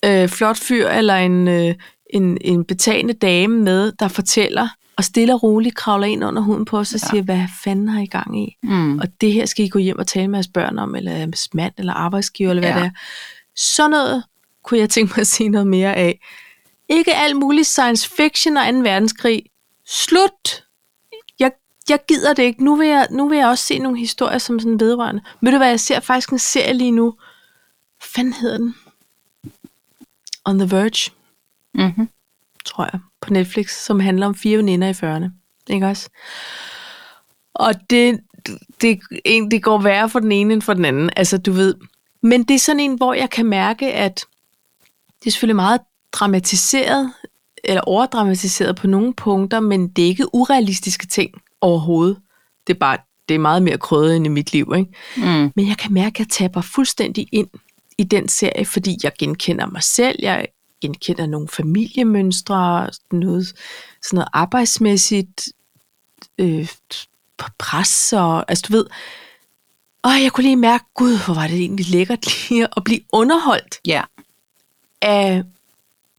øh, flot fyr eller en, øh, en, en betagende dame med, der fortæller, og stille og roligt kravler ind under huden på os og Ja. siger, hvad fanden har I gang i? mm. Og det her skal I gå hjem og tale med jeres børn om, eller jeres mand, eller arbejdsgiver, eller hvad Ja. det er. Sådan noget kunne jeg tænke mig at sige noget mere af. Ikke alt muligt science fiction og 2. verdenskrig. Slut! Jeg, jeg gider det ikke. Nu vil, jeg, nu vil jeg også se nogle historier som sådan vedrørende. Ved du hvad, jeg ser faktisk en serie lige nu. Hvad fanden hedder den? On the Verge, Mm-hmm. Tror jeg, på Netflix, som handler om fire veninder i 40'erne. Ikke også? Og det, det, det går værre for den ene end for den anden. Altså, du ved. Men det er sådan en, hvor jeg kan mærke, at det er selvfølgelig meget dramatiseret, eller overdramatiseret på nogle punkter, men det er ikke urealistiske ting overhovedet. Det er bare det er meget mere krødet end i mit liv, ikke? Mm. Men jeg kan mærke, at jeg taber fuldstændig ind i den serie, fordi jeg genkender mig selv, jeg genkender nogle familiemønstre, noget, sådan noget arbejdsmæssigt øh, pres, og altså du ved, og jeg kunne lige mærke, gud, hvor var det egentlig lækkert lige at blive underholdt Ja. af,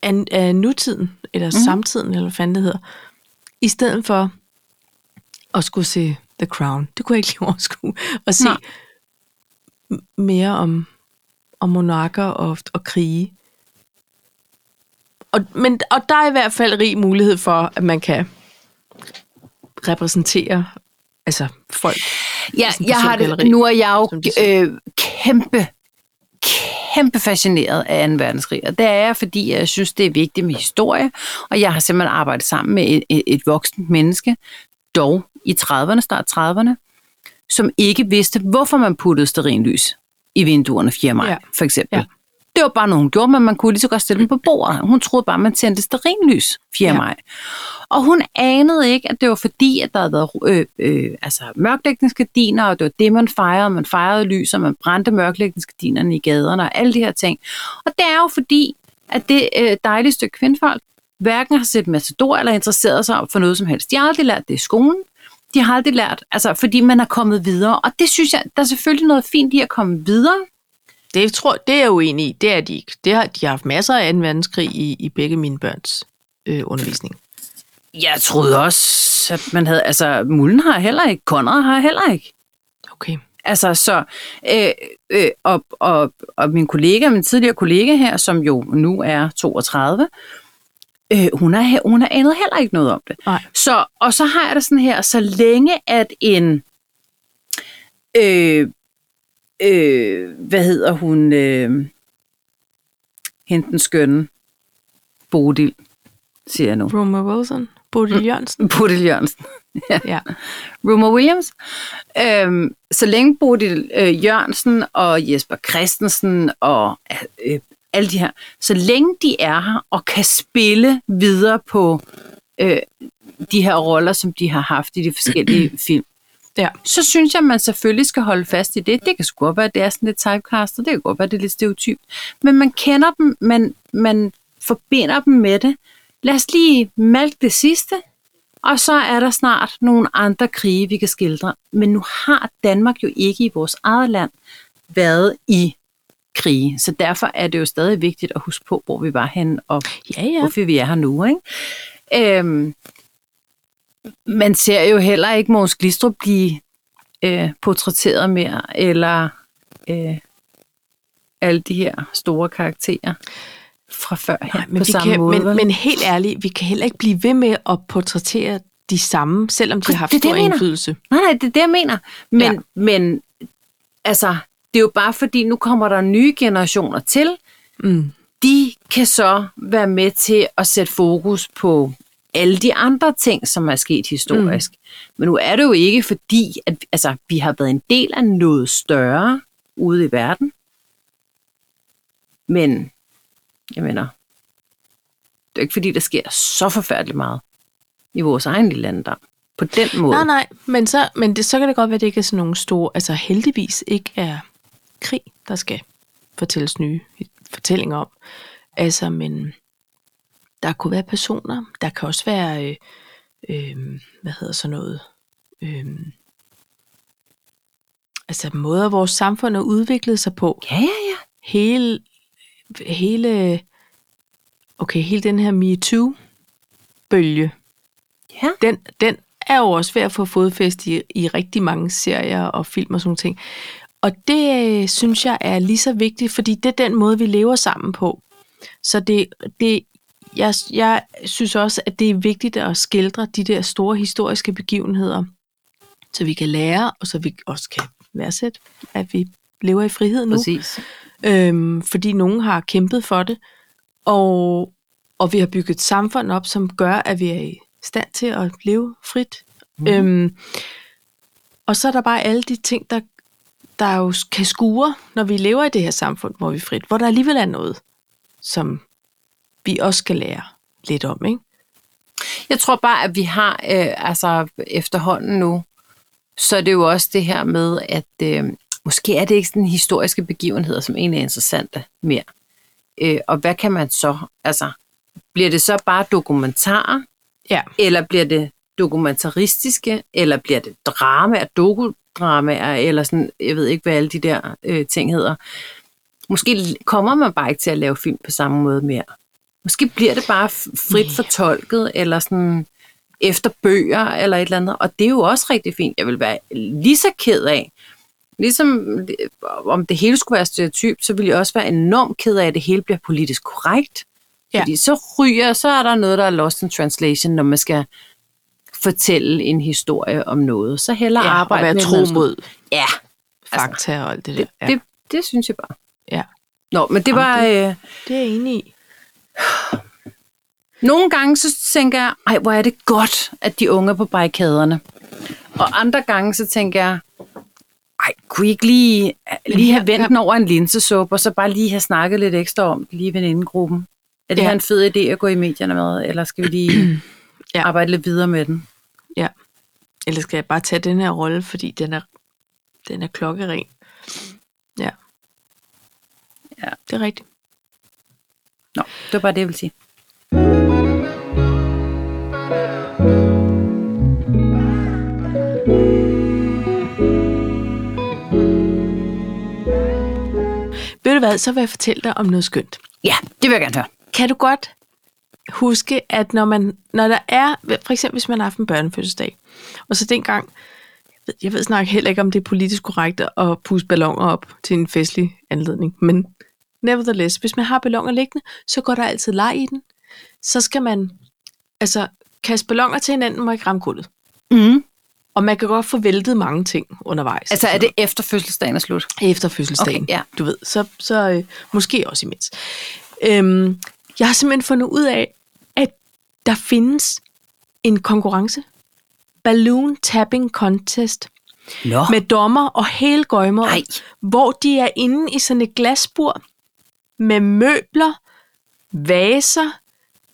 af, af nutiden, eller mm. samtiden, eller hvad fanden det hedder, i stedet for at skulle se The Crown. Det kunne jeg ikke lige overskue. At se Nej. mere om, om monarker og, og krige. Og, men, og der er i hvert fald rig mulighed for, at man kan repræsentere altså folk. Ja, jeg har det, nu er jeg jo øh, kæmpe, kæmpe fascineret af 2. verdenskrig. Og det er jeg, fordi jeg synes, det er vigtigt med historie. Og jeg har simpelthen arbejdet sammen med et, et, et voksent menneske, dog i 30'erne, start 30'erne, som ikke vidste, hvorfor man puttede sterinlys i vinduerne 4. maj, ja. for eksempel. Ja. Det var bare noget, hun gjorde, men man kunne lige så godt stille dem på bordet. Hun troede bare, man tændte sterinlys 4. Ja. Maj. Og hun anede ikke, at det var fordi, at der havde været øh, øh, altså mørklægningsgardiner, og det var det, man fejrede. Man fejrede lys, og man brændte mørklægningsgardinerne i gaderne, og alle de her ting. Og det er jo fordi, at det øh, dejlige stykke kvindfolk hverken har set Matador eller interesseret sig for noget som helst. De har aldrig lært det i skolen. De har aldrig lært, altså fordi man er kommet videre. Og det synes jeg, der er selvfølgelig noget fint i at komme videre. Det, tror, det er jeg uenig i. Det er de ikke. Det har, de har haft masser af 2. verdenskrig i, i begge mine børns øh, undervisning. Jeg troede også, at man havde, altså Mullen har heller ikke, Konrad har heller ikke. Okay. Altså, så, øh, øh, og, og, og min kollega, min tidligere kollega her, som jo nu er 32, øh, hun, er, hun er anet heller ikke noget om det. Nej. Så, og så har jeg det sådan her, så længe at en, øh, øh, hvad hedder hun, øh, hende den skønne, Bodil, siger jeg nu. Roma Wilson. Bodil Jørgensen. Bodil Jørgensen. Ja. Rumor Williams. Øhm, så længe Bodil øh, Jørgensen og Jesper Christensen og øh, alle de her, så længe de er her og kan spille videre på øh, de her roller, som de har haft i de forskellige film, Ja. så synes jeg, at man selvfølgelig skal holde fast i det. Det kan sgu godt være, at det er sådan lidt typecastet, det kan godt være, at det er lidt stereotypt. Men man kender dem, man, man forbinder dem med det. Lad os lige malke det sidste, og så er der snart nogle andre krige, vi kan skildre. Men nu har Danmark jo ikke i vores eget land været i krige, så derfor er det jo stadig vigtigt at huske på, hvor vi var henne, og Ja, ja. hvorfor vi er her nu. Ikke? Øhm, man ser jo heller ikke Måns Glistrup blive øh, portrætteret mere, eller øh, alle de her store karakterer fra før her Nej, men, på samme kan, måde. men, vel? men helt ærligt, vi kan heller ikke blive ved med at portrættere de samme, selvom de har haft Det det, stor mener. indflydelse. Nej, nej, det er det, jeg mener. Men, ja. men altså, det er jo bare fordi, nu kommer der nye generationer til. Mm. De kan så være med til at sætte fokus på alle de andre ting, som er sket historisk. Mm. Men nu er det jo ikke fordi, at altså, vi har været en del af noget større ude i verden. Men, jeg mener, det er ikke fordi, der sker så forfærdeligt meget i vores egen lille land der. På den måde. Nej, nej, men, så, men det, så kan det godt være, at det ikke er sådan nogle store, altså heldigvis ikke er krig, der skal fortælles nye fortællinger om. Altså, men der kunne være personer, der kan også være, øh, øh, hvad hedder så noget, øh, altså måder vores samfund er udviklet sig på. Ja, ja, ja. Hele, hele, okay, hele den her MeToo-bølge, Ja. den, den er jo også ved at få fodfæste i, i rigtig mange serier og film og sådan ting. Og det øh, synes jeg er lige så vigtigt, fordi det er den måde, vi lever sammen på. Så det, det, jeg, jeg synes også, at det er vigtigt at skildre de der store historiske begivenheder, så vi kan lære, og så vi også kan værdsætte, at vi lever i frihed nu. Præcis. Øhm, fordi nogen har kæmpet for det, og, og vi har bygget et samfund op, som gør, at vi er i stand til at leve frit. Mm. Øhm, og så er der bare alle de ting, der, der jo kan skure, når vi lever i det her samfund, hvor vi er frit, hvor der alligevel er noget, som vi også skal lære lidt om, ikke? Jeg tror bare, at vi har, øh, altså efterhånden nu, så er det jo også det her med, at øh, måske er det ikke sådan historiske begivenheder, som egentlig er interessante mere. Øh, og hvad kan man så, altså, bliver det så bare dokumentarer, Ja. eller bliver det dokumentaristiske, eller bliver det dramaer, dokudramaer, eller sådan, jeg ved ikke, hvad alle de der øh, ting hedder. Måske kommer man bare ikke til at lave film på samme måde mere. Måske bliver det bare frit Nej. fortolket, eller sådan efter bøger, eller et eller andet. Og det er jo også rigtig fint. Jeg vil være lige så ked af, ligesom om det hele skulle være stereotyp, så vil jeg også være enormt ked af, at det hele bliver politisk korrekt. Ja. Fordi så ryger, så er der noget, der er lost in translation, når man skal fortælle en historie om noget. Så hellere Ja, og arbejde være med tro sådan- mod Ja, fakta og alt det der. det, Ja, det, det synes jeg bare. ja. Nå, men det Jamen, var... Øh, det er jeg enig i. Nogle gange så tænker jeg, ej, hvor er det godt, at de unge er på barrikaderne. Og andre gange så tænker jeg, ej, kunne I ikke lige, lige have vendt den over en linsesuppe, og så bare lige have snakket lidt ekstra om det lige i venindegruppen? Er det Ja. her en fed idé at gå i medierne med, eller skal vi lige Ja. arbejde lidt videre med den? Ja. Eller skal jeg bare tage den her rolle, fordi den er, den er klokkeren? Ja. Ja. Det er rigtigt. Nå, det var bare det, jeg ville sige. Ved du hvad, så vil jeg fortælle dig om noget skønt. Ja, det vil jeg gerne høre. Kan du godt huske, at når, man, når der er, for eksempel hvis man har haft en børnefødselsdag, og så dengang, jeg ved, jeg ved snart heller ikke, om det er politisk korrekt at puste balloner op til en festlig anledning, men nevertheless, hvis man har balloner liggende, så går der altid leg i den. Så skal man altså kaste balloner til hinanden, må ikke ramme gulvet. Mm. Og man kan godt få væltet mange ting undervejs. Altså, er det efter fødselsdagen er slut? Efter fødselsdagen, Okay, ja. du ved. Så, så øh, måske også imens. Øhm, jeg har simpelthen fundet ud af, at der findes en konkurrence. Balloon Tapping Contest. Nå, Med dommer og hele gøjmer. Nej. Hvor de er inde i sådan et glasbur med møbler, vaser,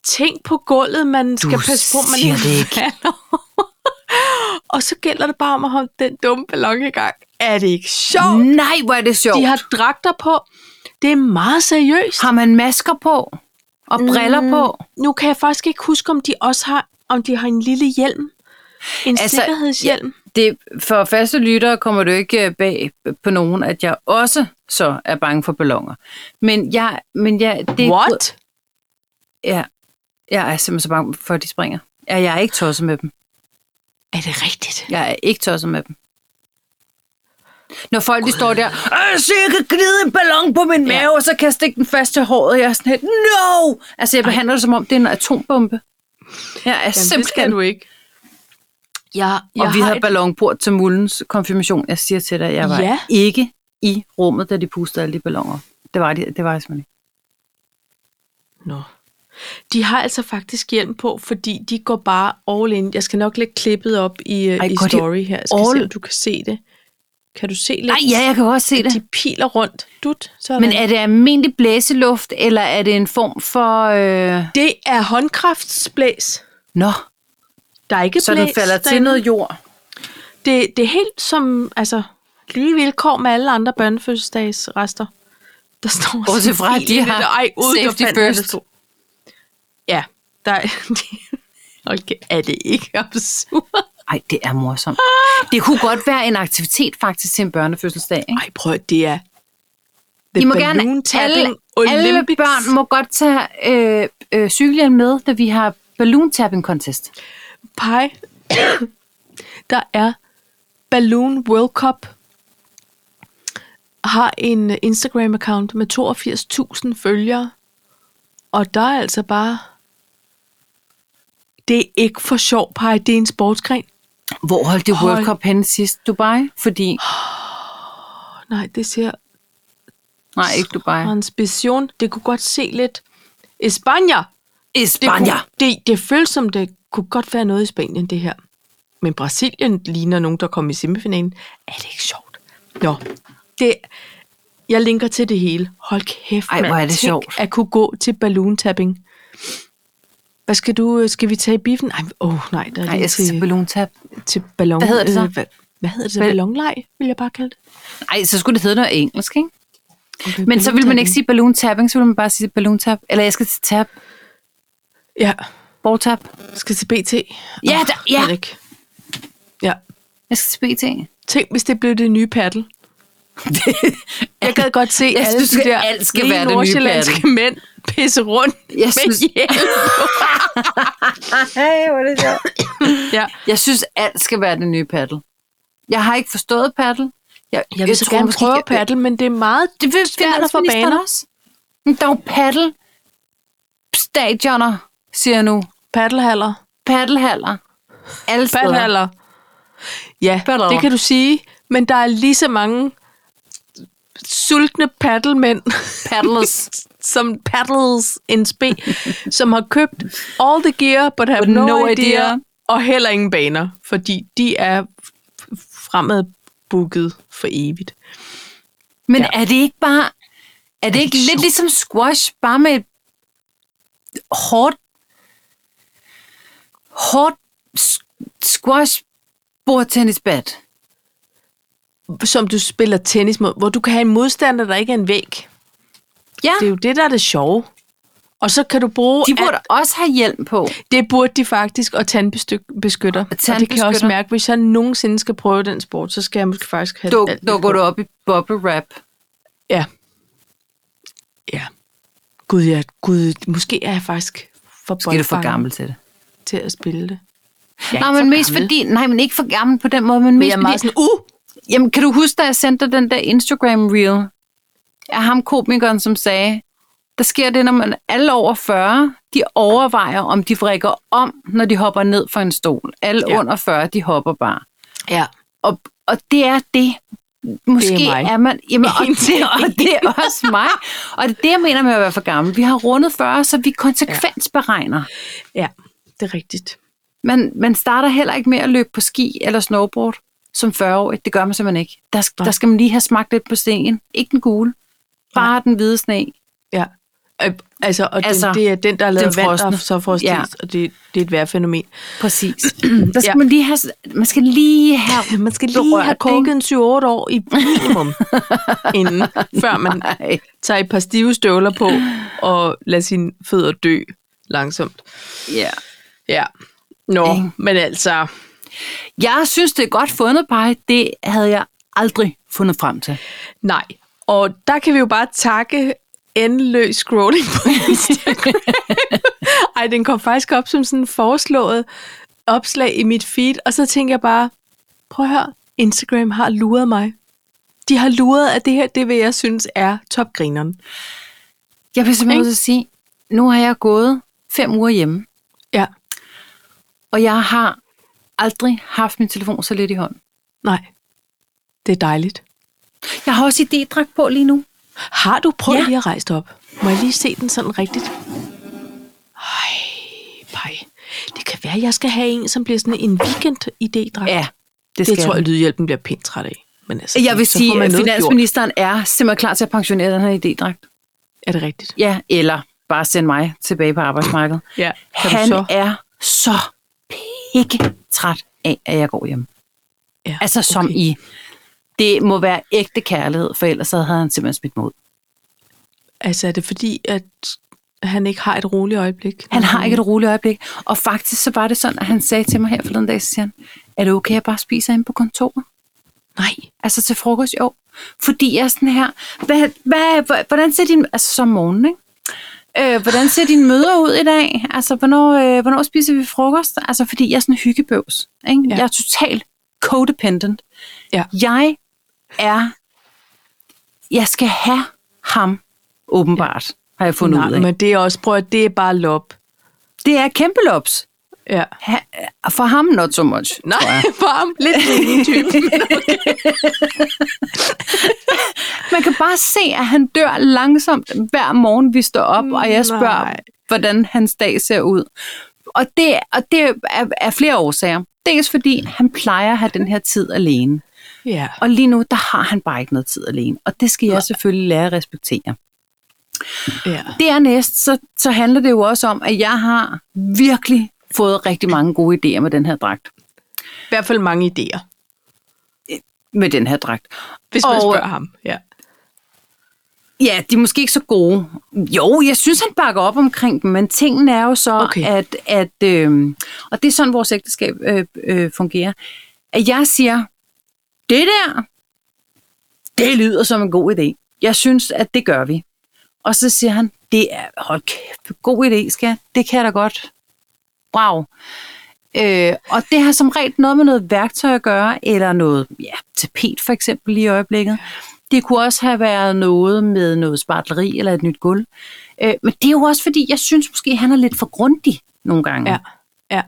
ting på gulvet, man skal passe på, man ikke det ikke. falder. Og så gælder det bare om at holde den dumme ballon i gang. Er det ikke sjovt? nej, hvor er det sjovt. De har dragter på. Det er meget seriøst. Har man masker på? Og briller Mm. på? Nu kan jeg faktisk ikke huske, om de også har, om de har en lille hjelm. En Altså, sikkerhedshjelm. Det, for faste lyttere kommer jo ikke øh, bag på nogen, at jeg også så er bange for ballonger. Men jeg, men jeg, det What? Ja, jeg er simpelthen så bange for, at de springer. Ja, jeg er ikke tosset med dem. Er det rigtigt? Jeg er ikke tosset med dem. Når folk de står der, "Øh, så jeg kan glide en ballon på min mave, Ja. og så kan jeg stikke den fast til håret, og jeg er sådan helt, no! Altså, jeg behandler det som om, det er en atombombe. Jeg er Jamen, det skal simpelthen... du ikke. Jeg, jeg og vi havde et- ballonbord til mullens konfirmation. Jeg siger til dig, jeg var Ja. ikke i rummet, da de pustede alle de ballonger. Det var, de, det var jeg simpelthen ikke. Nå. De har altså faktisk hjelm på, fordi de går bare all in. Jeg skal nok lægge klippet op i, Ej, Ej, i de story her. Jeg skal all- se, om du kan se det. Kan du se lidt? Nej, ja, jeg kan også se det. De piler rundt. Dut, sådan. Men er det almindelig blæseluft, eller er det en form for... Øh... Det er håndkraftsblæs. Nå, Der er ikke så den blæs falder til noget jord. Det, det er helt som, altså, lige vilkår med alle andre børnefødselsdagsrester. Der står Bortset fra, at de har Ej, ud, safety first. Ja, der er... Okay, er det ikke absurd? Ej, det er morsomt. Det kunne godt være en aktivitet faktisk til en børnefødselsdag. Ikke? Ej, prøv at det er... The I må gerne, alle, alle børn må godt tage øh, øh, cykelhjelm med, da vi har balloon tapping contest. Pej. der er Balloon World Cup har en Instagram-account med 82.000 følgere. Og der er altså bare... Det er ikke for sjov, Pej. Det er en sportsgren. Hvor holdt det World Cup henne sidst? Dubai? Fordi... Nej, det ser Nej, ikke Dubai. transpiration. Det kunne godt se lidt... Espanja! Det, Espanja! kunne, det, det føles som, det kunne godt være noget i Spanien, det her. Men Brasilien ligner nogen, der kom i semifinalen. Er det ikke sjovt? Nå, det, jeg linker til det hele. Hold kæft, Ej, hvor er det sjovt. at kunne gå til balloon tapping. Hvad skal du? øh, Skal vi tage i biffen? Ej, oh, nej, der er Nej, jeg skal til til, balloon tap. til ballon. Hvad hedder det så? Øh, hvad, hvad hedder det så? Bal- Ballonleg, vil jeg bare kalde det. Nej, så skulle det hedde noget engelsk, ikke? Okay, Men så vil man ikke sige balloon tapping, så vil man bare sige balloon tap. Eller jeg skal til tap. Ja, Tap. skal til BT. Ja, der- ja. Ikke. Ja. Jeg skal til BT. Tænk, hvis det blev det nye paddle. Jeg gad godt se Jeg alle synes, de der alt skal være det nye nordsjællandske mænd pisse rundt Jeg med synes- hjelm. Hey, hvor er det sjovt. Ja. Jeg synes, alt skal være det nye paddle. Jeg har ikke forstået paddle. Jeg, Jeg vil så tror gerne prøve ikke- paddle, men det er meget Det vil svært at få baner. Også. Der er jo paddle stadioner, siger jeg nu. Paddlehaller. Paddelhaller. Alle steder. Paddlehaller. Ja, Paddle. det kan du sige. Men der er lige så mange sultne paddlemænd, Paddlers. som paddles in spe, som har købt all the gear, but have But no, no idea, idea. og heller ingen baner, fordi de er fremadbooket for evigt. Men Ja. er det ikke bare... Er det, det ikke lidt ligesom squash, bare med hårdt, hårdt squash bordtennisbat? Som du spiller tennis mod, hvor du kan have en modstander, der ikke er en væg. Ja, Det er jo det, der er det sjove. Og så kan du bruge... de burde alt- også have hjelm på. Det burde de faktisk, og tandbeskytter. Og det kan jeg også tandbeskytter. mærke, hvis jeg nogensinde skal prøve den sport, så skal jeg måske faktisk have Du, alt du går du op i bubble wrap. Ja. Ja. Gud, ja. Gud, måske er jeg faktisk for Måske er du for gammel til det. Til at spille det. Jeg Nej, men mest gammel, fordi... Nej, men ikke for gammel på den måde, men Men mest jeg er fordi... meget sådan, uh! Jamen, kan du huske, da jeg sendte dig den der Instagram-reel af ham komikeren, som sagde, der sker det, når man alle over 40, de overvejer, om de vrikker om, når de hopper ned fra en stol. Alle Ja. under 40, de hopper bare. Ja. Og, og det er det. Måske Det er mig. er man... Jamen, og, det, og det er også mig. Og det er det, jeg mener med at være for gammel. Vi har rundet 40, så vi konsekvensberegner. Ja, det er rigtigt. Man, man starter heller ikke med at løbe på ski eller snowboard som 40-årig. Det gør man simpelthen ikke. Der, Nej. der skal man lige have smagt lidt på stenen. Ikke den gule. Bare den hvide sne. Ja. Øh, Altså, og Altså, den, det er den, der er lavet vand, og så får Ja. og det, det er et værfænomen. Præcis. Der skal Ja. man lige have, man skal lige have Man skal lige have koket en 7-8 år i minimum, inden, før man Nej. tager et par stive støvler på og lader sine fødder dø langsomt. Ja. Ja. Nå, Ikke? men altså, Jeg synes, det er godt fundet, Paj. Det havde jeg aldrig fundet frem til. nej. Og der kan vi jo bare takke endeløs scrolling på Instagram. Ej, den kom faktisk op som sådan en foreslået opslag i mit feed, og så tænker jeg bare, prøv at høre, Instagram har luret mig. De har luret, at det her, det vil jeg synes er topgrineren. Jeg vil simpelthen til at sige, nu har jeg gået fem uger hjemme, og jeg har aldrig haft min telefon så lidt i hånden. nej. Det er dejligt. Jeg har også idédragt på lige nu. Har du prøvet Ja. lige at rejse op? Må jeg lige se den sådan rigtigt? Ej, pej. Det kan være, at jeg skal have en, som bliver sådan en weekend-idédragt. Ja, det skal det tror jeg. Lydhjælpen bliver pænt træt af. Men altså, Jeg vil så sige, at noget gjort. finansministeren er simpelthen klar til at pensionere den her idédragt. Er det rigtigt? Ja, eller bare sende mig tilbage på arbejdsmarkedet. Ja. Kan Han så? er så pikke træt af, at jeg går hjem. Ja, Altså som okay. i, det må være ægte kærlighed, for ellers havde han simpelthen smidt mod. Altså, er det fordi, at han ikke har et roligt øjeblik? Han har ikke et roligt øjeblik. Og faktisk så var det sådan, at han sagde til mig her forleden dag, så siger han, er det okay, at jeg bare spiser inde på kontoret? Nej. Altså til frokost, jo. Fordi jeg er sådan her, hvad, hvad, hvordan ser din, altså som morgen, ikke? Øh, hvordan ser dine møder ud i dag? Altså, hvornår, øh, hvornår spiser vi frokost? Altså, fordi jeg er sådan en hyggebøvs. Ikke? Ja. Jeg er totalt codependent. Ja. Jeg er, jeg skal have ham, åbenbart, har jeg fundet ud Nej, af. men det er også, prøv at det er bare lop. Det er kæmpe lops. Ja. Ha, for ham, not so much, Nej, jeg. varm. Lidt ringe type. Man kan bare se, at han dør langsomt hver morgen, vi står op, og jeg spørger, Nej. hvordan hans dag ser ud. Og det, og det er, er flere årsager. Dels fordi, han plejer at have den her tid alene. ja. Og lige nu, der har han bare ikke noget tid alene. Og det skal jeg selvfølgelig lære at respektere. ja. Dernæst, så, så handler det jo også om, at jeg har virkelig fået rigtig mange gode idéer med den her dragt. I hvert fald mange idéer, Med den her dragt. hvis man Og- spørger ham. Ja. Ja, de er måske ikke så gode. Jo, jeg synes, han bakker op omkring dem, men tingen er jo så, okay. At, at øh, og det er sådan, vores ægteskab øh, øh, fungerer, at jeg siger, det der, det lyder som en god idé. Jeg synes, at det gør vi. Og så siger han, det er, hold kæft, god idé, skal Det kan jeg da godt. Wow. Øh, og det har som regel noget med noget værktøj at gøre, eller noget ja, tapet for eksempel i øjeblikket. Det kunne også have været noget med noget spartleri eller et nyt gulv. Øh, men det er jo også fordi, jeg synes måske, han er lidt for grundig nogle gange. Ja. Ja.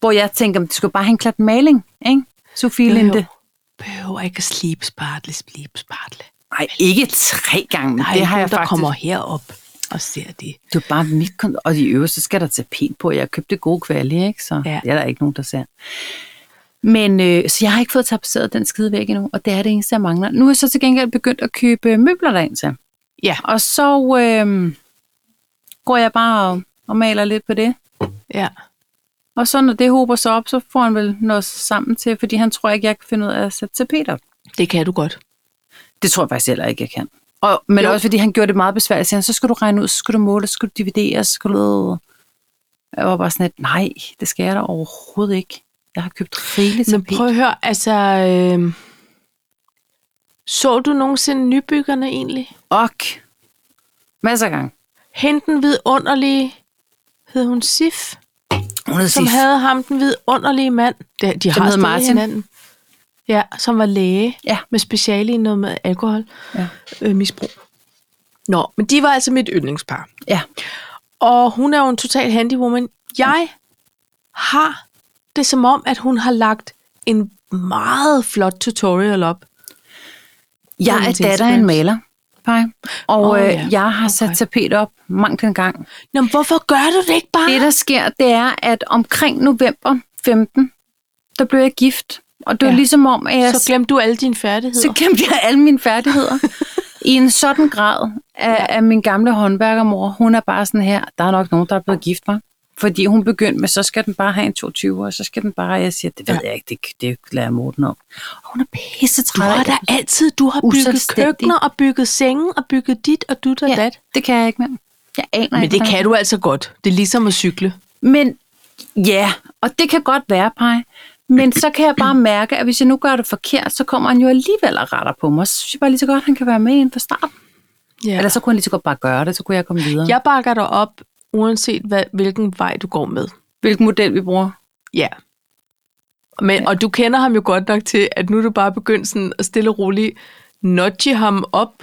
Hvor jeg tænker, det skal bare have en klat maling, ikke? Sofie Jo, jo. Linde. Behøver ikke at slibe spartle, slibe spartle. Nej, ikke tre gange. Nej, det har jeg der faktisk. kommer herop og ser det. Det er bare mit kon- Og i øvrigt, så skal der tapet på. Jeg købte gode kvalitet, ikke? Så Ja. det er der ikke nogen, der ser. Men øh, så jeg har ikke fået tapetseret den skide væg endnu, og det er det eneste, jeg mangler. Nu er jeg så til gengæld begyndt at købe møbler derind til. Ja. Og så øh, går jeg bare og, og maler lidt på det. Ja. Og så når det hober sig op, så får han vel noget sammen til, fordi han tror ikke, jeg kan finde ud af at sætte tapet op. Det kan du godt. Det tror jeg faktisk heller ikke, jeg kan. Og, men jo. Også fordi han gjorde det meget besværligt. Så, så skal du regne ud, så skal du måle, så skal du dividere, så skal du... Jeg var bare sådan lidt, nej, det skal jeg da overhovedet ikke. Jeg har købt rigeligt Men prøv at høre, altså... Øh, så du nogensinde nybyggerne egentlig? Og masser af gange. Hende den vidunderlige, hed hun Sif, Hun som sidst. havde ham den vidunderlige mand. De, de har hed stadig hinanden. Ja, som var læge Ja. med speciale i noget med alkohol Ja. øh, misbrug. Nå, men de var altså mit yndlingspar. Ja. Og hun er jo en total handywoman. Jeg har det som om, at hun har lagt en meget flot tutorial op. Jeg er datter af en maler. Paj. Og oh, ja. øh, jeg har sat Okay. tapet op mange en gang. Nå, men hvorfor gør du det ikke bare? Det, der sker, det er, at omkring november 15, der blev jeg gift. Og det var Ja. ligesom om, at jeg så glemte du alle dine færdigheder. så glemte jeg alle mine færdigheder. I en sådan grad af, af min gamle håndværkermor. Hun er bare sådan her, der er nok nogen, der er blevet gift mig. Fordi hun begyndte med, så skal den bare have en 22 og så skal den bare, jeg siger, det ved Ja. jeg ikke, det, det lader jeg Morten om. Og hun er pisse du har da altid, du har bygget køkkener og bygget senge og bygget dit og dut og Ja, dat. det kan jeg ikke mere. Jeg aner Men ikke, det kan du altså godt. Det er ligesom at cykle. Men ja, og det kan godt være, Paj. Men så kan jeg bare mærke, at hvis jeg nu gør det forkert, så kommer han jo alligevel og retter på mig. Så synes jeg bare lige så godt, at han kan være med inden for starten. Ja. Eller så kunne han lige så godt bare gøre det, så kunne jeg komme videre. Jeg bakker dig op, uanset hvad, hvilken vej du går med. Hvilken model vi bruger. Ja. Men, og du kender ham jo godt nok til, at nu er du bare begyndt sådan at stille og roligt nudge ham op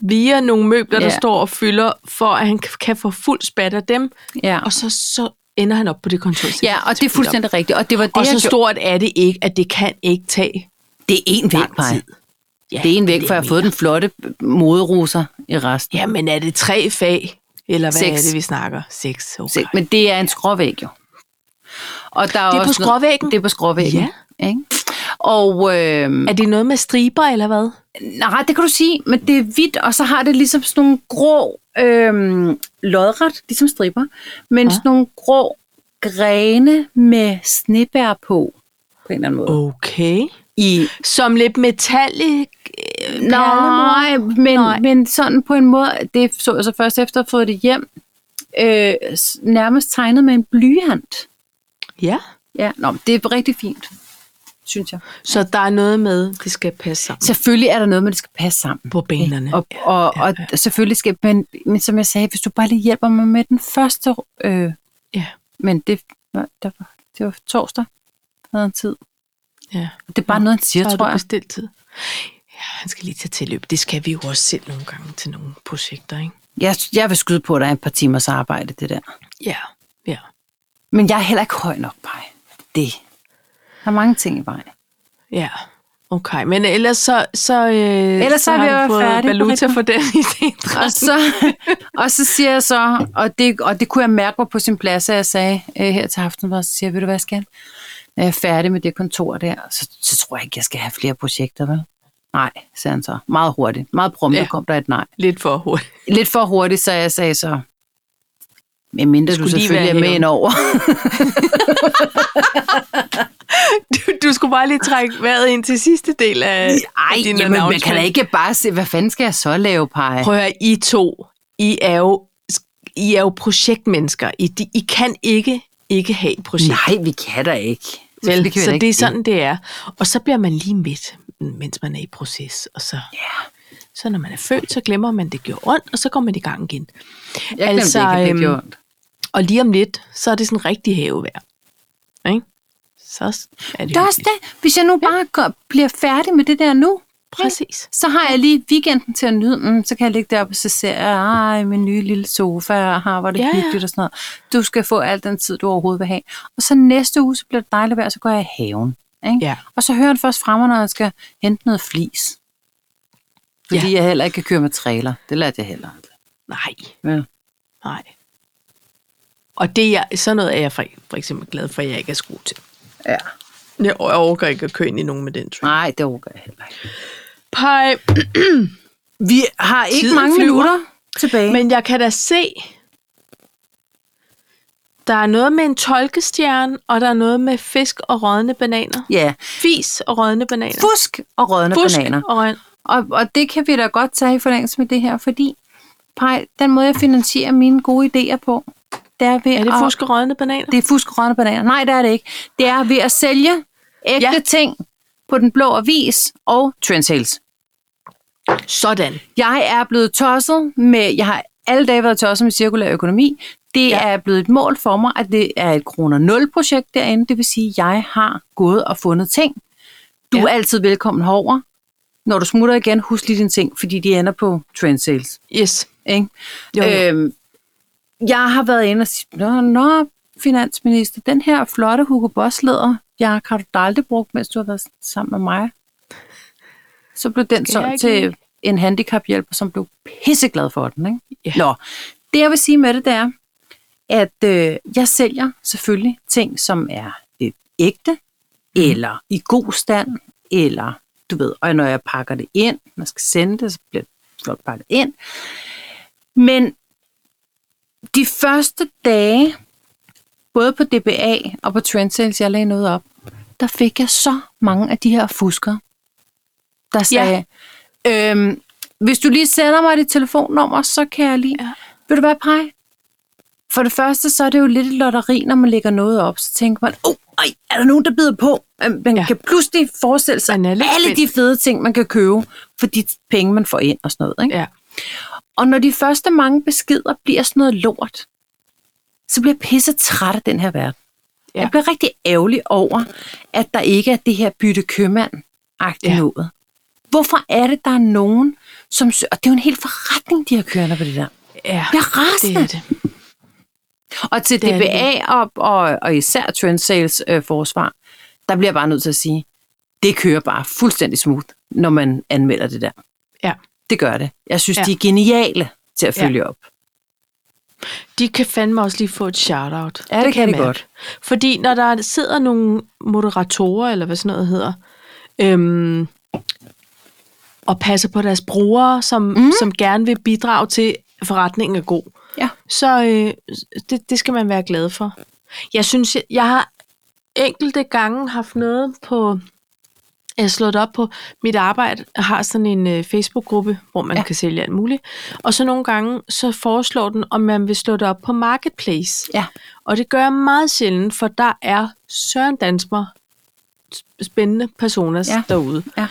via nogle møbler, der Ja. står og fylder, for at han kan- kan få fuld spat af dem. Ja. Og så, så ender han op på det kontor. ja, og det er fuldstændig rigtigt. Og det var det, Og så stort er det ikke, at det kan ikke tage Det er en væk, tid. Ja, Det er en væk, for jeg har fået den flotte moderoser i resten. Ja, men er det tre fag? Eller hvad Seks. er det, vi snakker? Seks. Okay. Se, Men det er en skråvæg jo. Og der er, Det er på også skråvæggen? Det er på skråvæggen. Ja. Ikke? Og øh, Er det noget med striber, eller hvad? Nej, det kan du sige, men det er hvidt, og så har det ligesom sådan nogle grå, øh, lodret, ligesom striber, men Ja. sådan nogle grå grene med snebær på, på en eller anden måde. Okay. I, Som lidt metallic øh, nej, men, Nej. men sådan på en måde, det så jeg så først efter at fået det hjem, øh, nærmest tegnet med en blyant. Ja. Ja, nå, det er rigtig fint, synes jeg. Så der er noget med, det skal passe sammen Selvfølgelig er der noget, men det skal passe sammen. på banerne. Og, og, og selvfølgelig skal, men, men som jeg sagde, hvis du bare lige hjælper mig med den første, øh, Ja. men det, der var, det var torsdag, havde en tid. ja. Det er bare noget, han siger, tror jeg. bestilt tid. Ja, han skal lige tage tilløb. Det skal vi jo også selv nogle gange til nogle projekter, ikke? jeg. Jeg vil skyde på, at der er et par timers arbejde, det der. Ja, ja. Men jeg er heller ikke høj nok, Paj. Det. Der er mange ting i vejen. Ja, okay. Men ellers så, så, øh, Ellers så vi har du fået færdige valuta for den idé. Og så, og så siger jeg så, og det, og det kunne jeg mærke var på sin plads, at jeg sagde øh, her til aften, så siger jeg, ved du hvad, skal Når jeg er færdig med det kontor der, så, så tror jeg ikke, jeg skal have flere projekter, vel? Nej, sagde han så. Meget hurtigt. Meget prompte Ja. kom der et nej. Lidt for hurtigt. Lidt for hurtigt, så jeg sagde så, med mindre du Skulle lige selvfølgelig er med ind over. Du, du skulle bare lige trække vejret ind til sidste del af, Ej, af din jamen, man kan da ikke bare se, hvad fanden skal jeg så lave, Paj? Prøv at høre, I to, I er jo, I er jo projektmennesker. I, de, I kan ikke ikke have et projekt. Nej, vi kan da ikke. Vel, Selvfølgelig kan så det er sådan, det er. Og så bliver man lige midt, mens man er i proces. Og så, Ja. så når man er født, så glemmer man, det gjorde ondt, og så går man i gang igen. Jeg glemte Altså, ikke, at det øhm, gjorde ondt. Og lige om lidt, så er det sådan rigtig havevejr. Ikke? Så er det, Det er også det. Hvis jeg nu bare går, bliver færdig med det der nu, Præcis. så har jeg lige weekenden til at nyde mm, Så kan jeg ligge deroppe og så ser jeg, ej, min nye lille sofa, og har, hvor det Ja, ja, ja. hyggeligt og sådan noget. Du skal få al den tid, du overhovedet vil have. Og så næste uge, så bliver det dejligt vejr, så går jeg i haven. Ikke? Ja. Og så hører han først fremme, når jeg skal hente noget flis. Fordi Ja. ja. jeg heller ikke kan køre med trailer. Det lærte jeg heller aldrig. Nej, Ja. nej. Og det er, sådan noget er jeg for, for eksempel glad for, at jeg ikke er skruet til. Ja. Jeg overgår ikke at køre ind i nogen med den train. Nej, det overgår jeg heller ikke. Pej. Vi har ikke Tiden mange flyver. minutter tilbage. Men jeg kan da se, der er noget med en tolkestjerne, og der er noget med fisk og rådne bananer. ja, Fis og rådne bananer. fusk og rådne Fusk bananer. og rådne. Og, og det kan vi da godt tage i forlængelse med det her, fordi Pej, den måde, jeg finansierer mine gode idéer på, det er ved Er det at... fusk og rådne bananer? Det er fusk og rådne bananer. Nej, det er det ikke. Det er ved at sælge ægte Ja. ting på den blå avis og trendsales. Sådan. Jeg er blevet tosset med... Jeg har alle dage været tosset med cirkulær økonomi. Det Ja. er blevet et mål for mig, at det er et kroner 0 projekt derinde. Det vil sige, at jeg har gået og fundet ting. Du Ja. ja. er altid velkommen herover. Når du smutter igen, husk lige dine ting, fordi de ender på trendsales. Yes. Ikke? Jo, jo. Øhm, jeg har været inde og sige, nå, nå, finansminister, den her flotte Hugo Boss læder, jeg har du da aldrig brugt, mens du har været sammen med mig. Så blev den solgt til en handicaphjælper, som blev pisseglad for den. Ikke? Ja. Nå, det jeg vil sige med det, det er, at øh, jeg sælger selvfølgelig ting, som er lidt ægte, mm. eller i god stand, eller du ved, og når jeg pakker det ind, når jeg skal sende det, så bliver det flot pakket ind. Men de første dage, både på DBA og på Trendsales, jeg lagde noget op, der fik jeg så mange af de her fuskere, der sagde, ja. øhm, hvis du lige sender mig dit telefonnummer, så kan jeg lige... Ja. Vil du være pej? For det første, så er det jo lidt et lotteri, når man lægger noget op. Så tænker man, oh, ej, er der nogen, der bider på? Øhm, Man ja. Kan pludselig forestille sig alle spændt. de fede ting, man kan købe for de penge, man får ind og sådan noget. Ikke? Ja. Og når de første mange beskeder bliver sådan noget lort, så bliver jeg pisse træt af den her verden. Ja. Jeg bliver rigtig ærgerlig over, at der ikke er det her bytte købmand ja. Noget. Hvorfor er det, der er nogen, som... Og det er jo en hel forretning, de har kørende på det der. Ja, Jeg er rasende. det er det. Og til Det DBA og, og, og især Trendsales øh, forsvar, der bliver jeg bare nødt til at sige, det kører bare fuldstændig smooth, når man anmelder det der. Ja. Det gør det. Jeg synes, ja. Ja. de er geniale til at Ja. følge op. De kan fandme også lige få et shout-out. Ja, det kan jeg de godt. Fordi når der sidder nogle moderatorer, eller hvad sådan noget hedder, øhm, og passer på deres brugere, som, mm. som gerne vil bidrage til, at forretningen er god, Ja. så øh, det, det skal man være glad for. Jeg synes, jeg, jeg har enkelte gange haft noget på... Jeg har slået op på mit arbejde, har sådan en øh, Facebook-gruppe, hvor man Ja. kan sælge alt muligt. Og så nogle gange, så foreslår den, om man vil slå det op på Marketplace. Ja. Og det gør jeg meget sjældent, for der er Søren Dansmer spændende personer Ja. derude. Ja.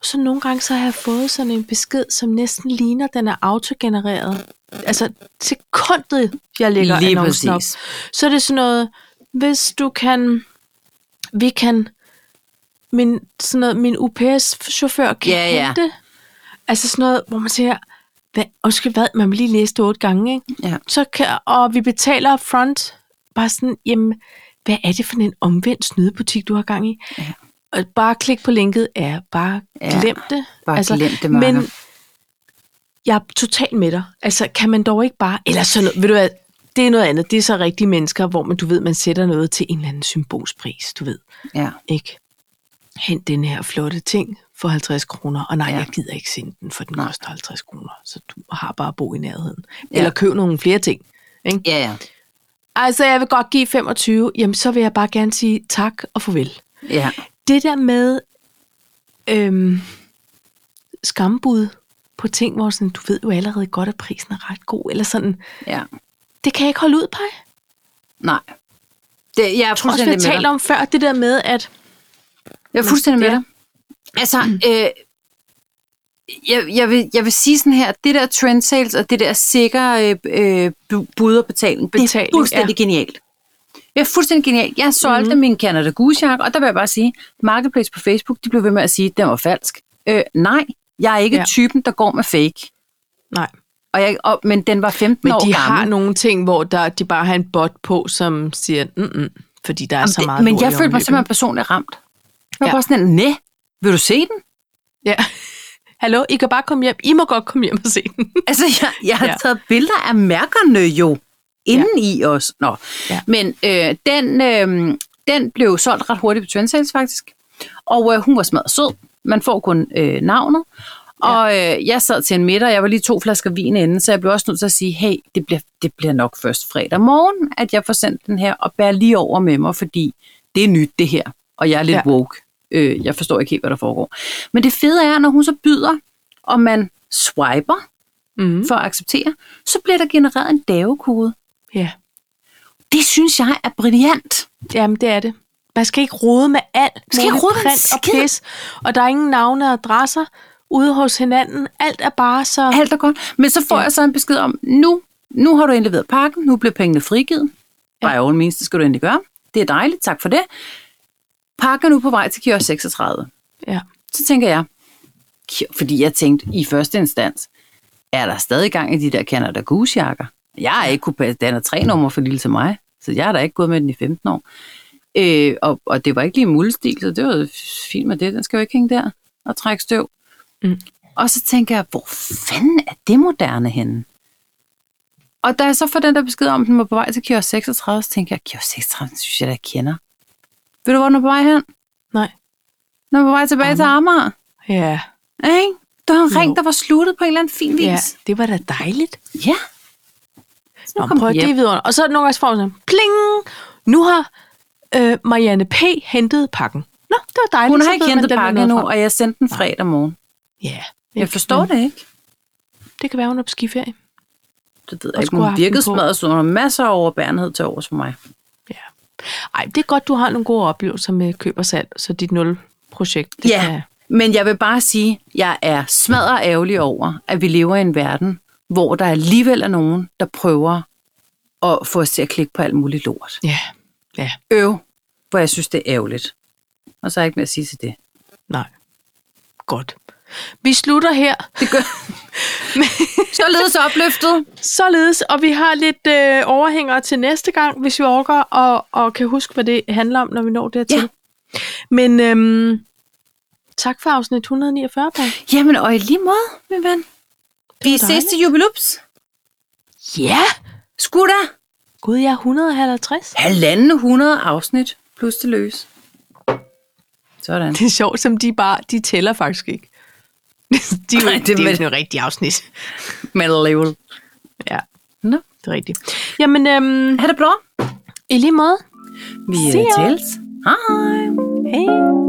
Og så nogle gange, så har jeg fået sådan en besked, som næsten ligner, den er autogenereret. Altså sekundet, jeg lægger Lige annoncen op. Så er det sådan noget, hvis du kan, vi kan, min, sådan noget, min UPS-chauffør kan Ja, ja. hente. Altså sådan noget, hvor man siger, hvad, undskyld, hvad, man vil lige læse det otte gange, ikke? Ja. Så kan, og vi betaler front, bare sådan, jamen, hvad er det for en omvendt snydebutik, du har gang i? Ja. Og bare klik på linket, er bare Ja, glem det. Bare glem det, Marker. Men jeg er totalt med dig. Altså, kan man dog ikke bare... Eller sådan noget, ved du hvad, det er noget andet. Det er så rigtige mennesker, hvor man, du ved, man sætter noget til en eller anden symbolspris, du ved. Ja. Ikke? Hent den her flotte ting for 50 kroner, og nej, Ja. jeg gider ikke sende den, for den Nej. koster 50 kroner, så du har bare at bo i nærheden. Ja. Eller køb nogle flere ting. Ikke? Ja, ja. Altså, jeg vil godt give 25, jamen så vil jeg bare gerne sige tak og farvel. Ja. Det der med øhm, skambud på ting, hvor sådan, du ved jo allerede godt, at prisen er ret god, eller sådan, ja. det kan jeg ikke holde ud på. Nej. Det, jeg er Jeg tror også, vi har talt om før, det der med, at Jeg er fuldstændig med Ja. dig. Altså, øh, jeg, jeg, vil, jeg vil sige sådan her, det der trend sales og det der sikre øh, øh, bu- bud og betaling, det er Betaling, fuldstændig ja. genialt. Det er fuldstændig genialt. Jeg solgte Mhm. mm-hmm. min Canada Goose jakke, og der vil jeg bare sige, Marketplace på Facebook, de blev ved med at sige, at den var falsk. Øh, nej, jeg er ikke ja. Typen, der går med fake. nej, Og jeg, og, men den var 15 men år de gammel. har nogle ting, hvor der, de bare har en bot på, som siger, mm-mm, fordi der er Jamen, så det- meget Men lort jeg følte mig simpelthen personligt ramt. Jeg var Ja. bare sådan, næ, vil du se den? Ja. Hallo, I kan bare komme hjem. I må godt komme hjem og se den. Altså, jeg, jeg har ja. Ja. taget billeder af mærkerne jo, inden ja. i os. Nå. Ja. Ja. Men øh, den, øh, den blev solgt ret hurtigt på Trendsales faktisk. Og øh, hun var smadret sød. Man får kun øh, navnet. Og øh, jeg sad til en middag, jeg var lige to flasker vin inden, så jeg blev også nødt til at sige, hey, det bliver, det bliver nok først fredag morgen, at jeg får sendt den her, og bær lige over med mig, fordi det er nyt det her, og jeg er lidt ja. Ja. woke. Øh, jeg forstår ikke helt, hvad der foregår. Men det fede er, når hun så byder, og man swiper, Mm. for at acceptere, så bliver der genereret en davekode. Ja. Det synes jeg er brilliant. Jamen, det er det. Man skal ikke rode med alt. skal ikke rode print og pis. Og der er ingen navne og adresser ude hos hinanden. Alt er bare så... Alt er godt. Men så får ja. Jeg så en besked om, nu, nu har du indleveret pakken, nu bliver pengene frigivet. Ja. By all means, det skal du endelig gøre. Det er dejligt, tak for det. Pakken er nu på vej til kiosk 36. Ja. Så tænker jeg, fordi jeg tænkte i første instans, er der stadig gang i de der Canada Goose jakker? Jeg har ikke kunne passe, den er tre nummer for lille til mig, så jeg har da ikke gået med den i 15 år. Øh, og, og det var ikke lige muldestil, så det var fint med det. Den skal jo ikke hænge der og trække støv. Mm. Og så tænker jeg, hvor fanden er det moderne henne? Og da jeg så får den der besked om, at den var på vej til kiosk 36, så tænker jeg, kiosk 36, synes jeg, jeg kender. Ved du, hvor den er på vej hen? Nej. Den er på vej tilbage til Amager. Ja. Ikke? Der var en ring, Jo. der var sluttet på en eller anden fin vis. ja, det var da dejligt. Ja. Nå, kom prøv det er videre. Og så nogle gange får man sådan, pling! Nu har øh, Marianne P. hentet pakken. Nå, det var dejligt. Hun så har ikke hentet pakken endnu, og jeg sendte den fredag morgen. Ja. Jeg forstår det ikke. Det kan være, hun er på skiferie. Det ved jeg ikke. Hun virkede smadret, så hun har masser af overbærenhed til overs for mig. Ej, det er godt, du har nogle gode oplevelser med køb og salg, så dit nul-projekt, Ja, kan... men jeg vil bare sige, at jeg er smadret ærgerlig over, at vi lever i en verden, hvor der alligevel er nogen, der prøver at få os til at klikke på alt muligt lort. Ja, ja, Øv, hvor jeg synes, det er ærgerligt. Og så er jeg ikke mere at sige til det. nej. Godt. Vi slutter her. Det gør Således opløftet. Således, og vi har lidt øh, overhængere til næste gang, hvis vi orker, og, og kan huske, hvad det handler om, når vi når dertil. Ja. Men øhm, tak for afsnit 149, Paj. Jamen, og i lige måde, min ven. Vi ses til jubilups. Ja! Skud da. Gud, jeg er 150. Halvanden 100 afsnit plus det løs. Sådan. Det er sjovt, som de bare, de tæller faktisk ikke. de, Ej, det, er jo sådan et rigtigt afsnit. Metal level. Ja. Nå, det er rigtigt. Jamen, øhm, ha' det bra. I lige måde. Vi øh, See tales. Hej. Hej.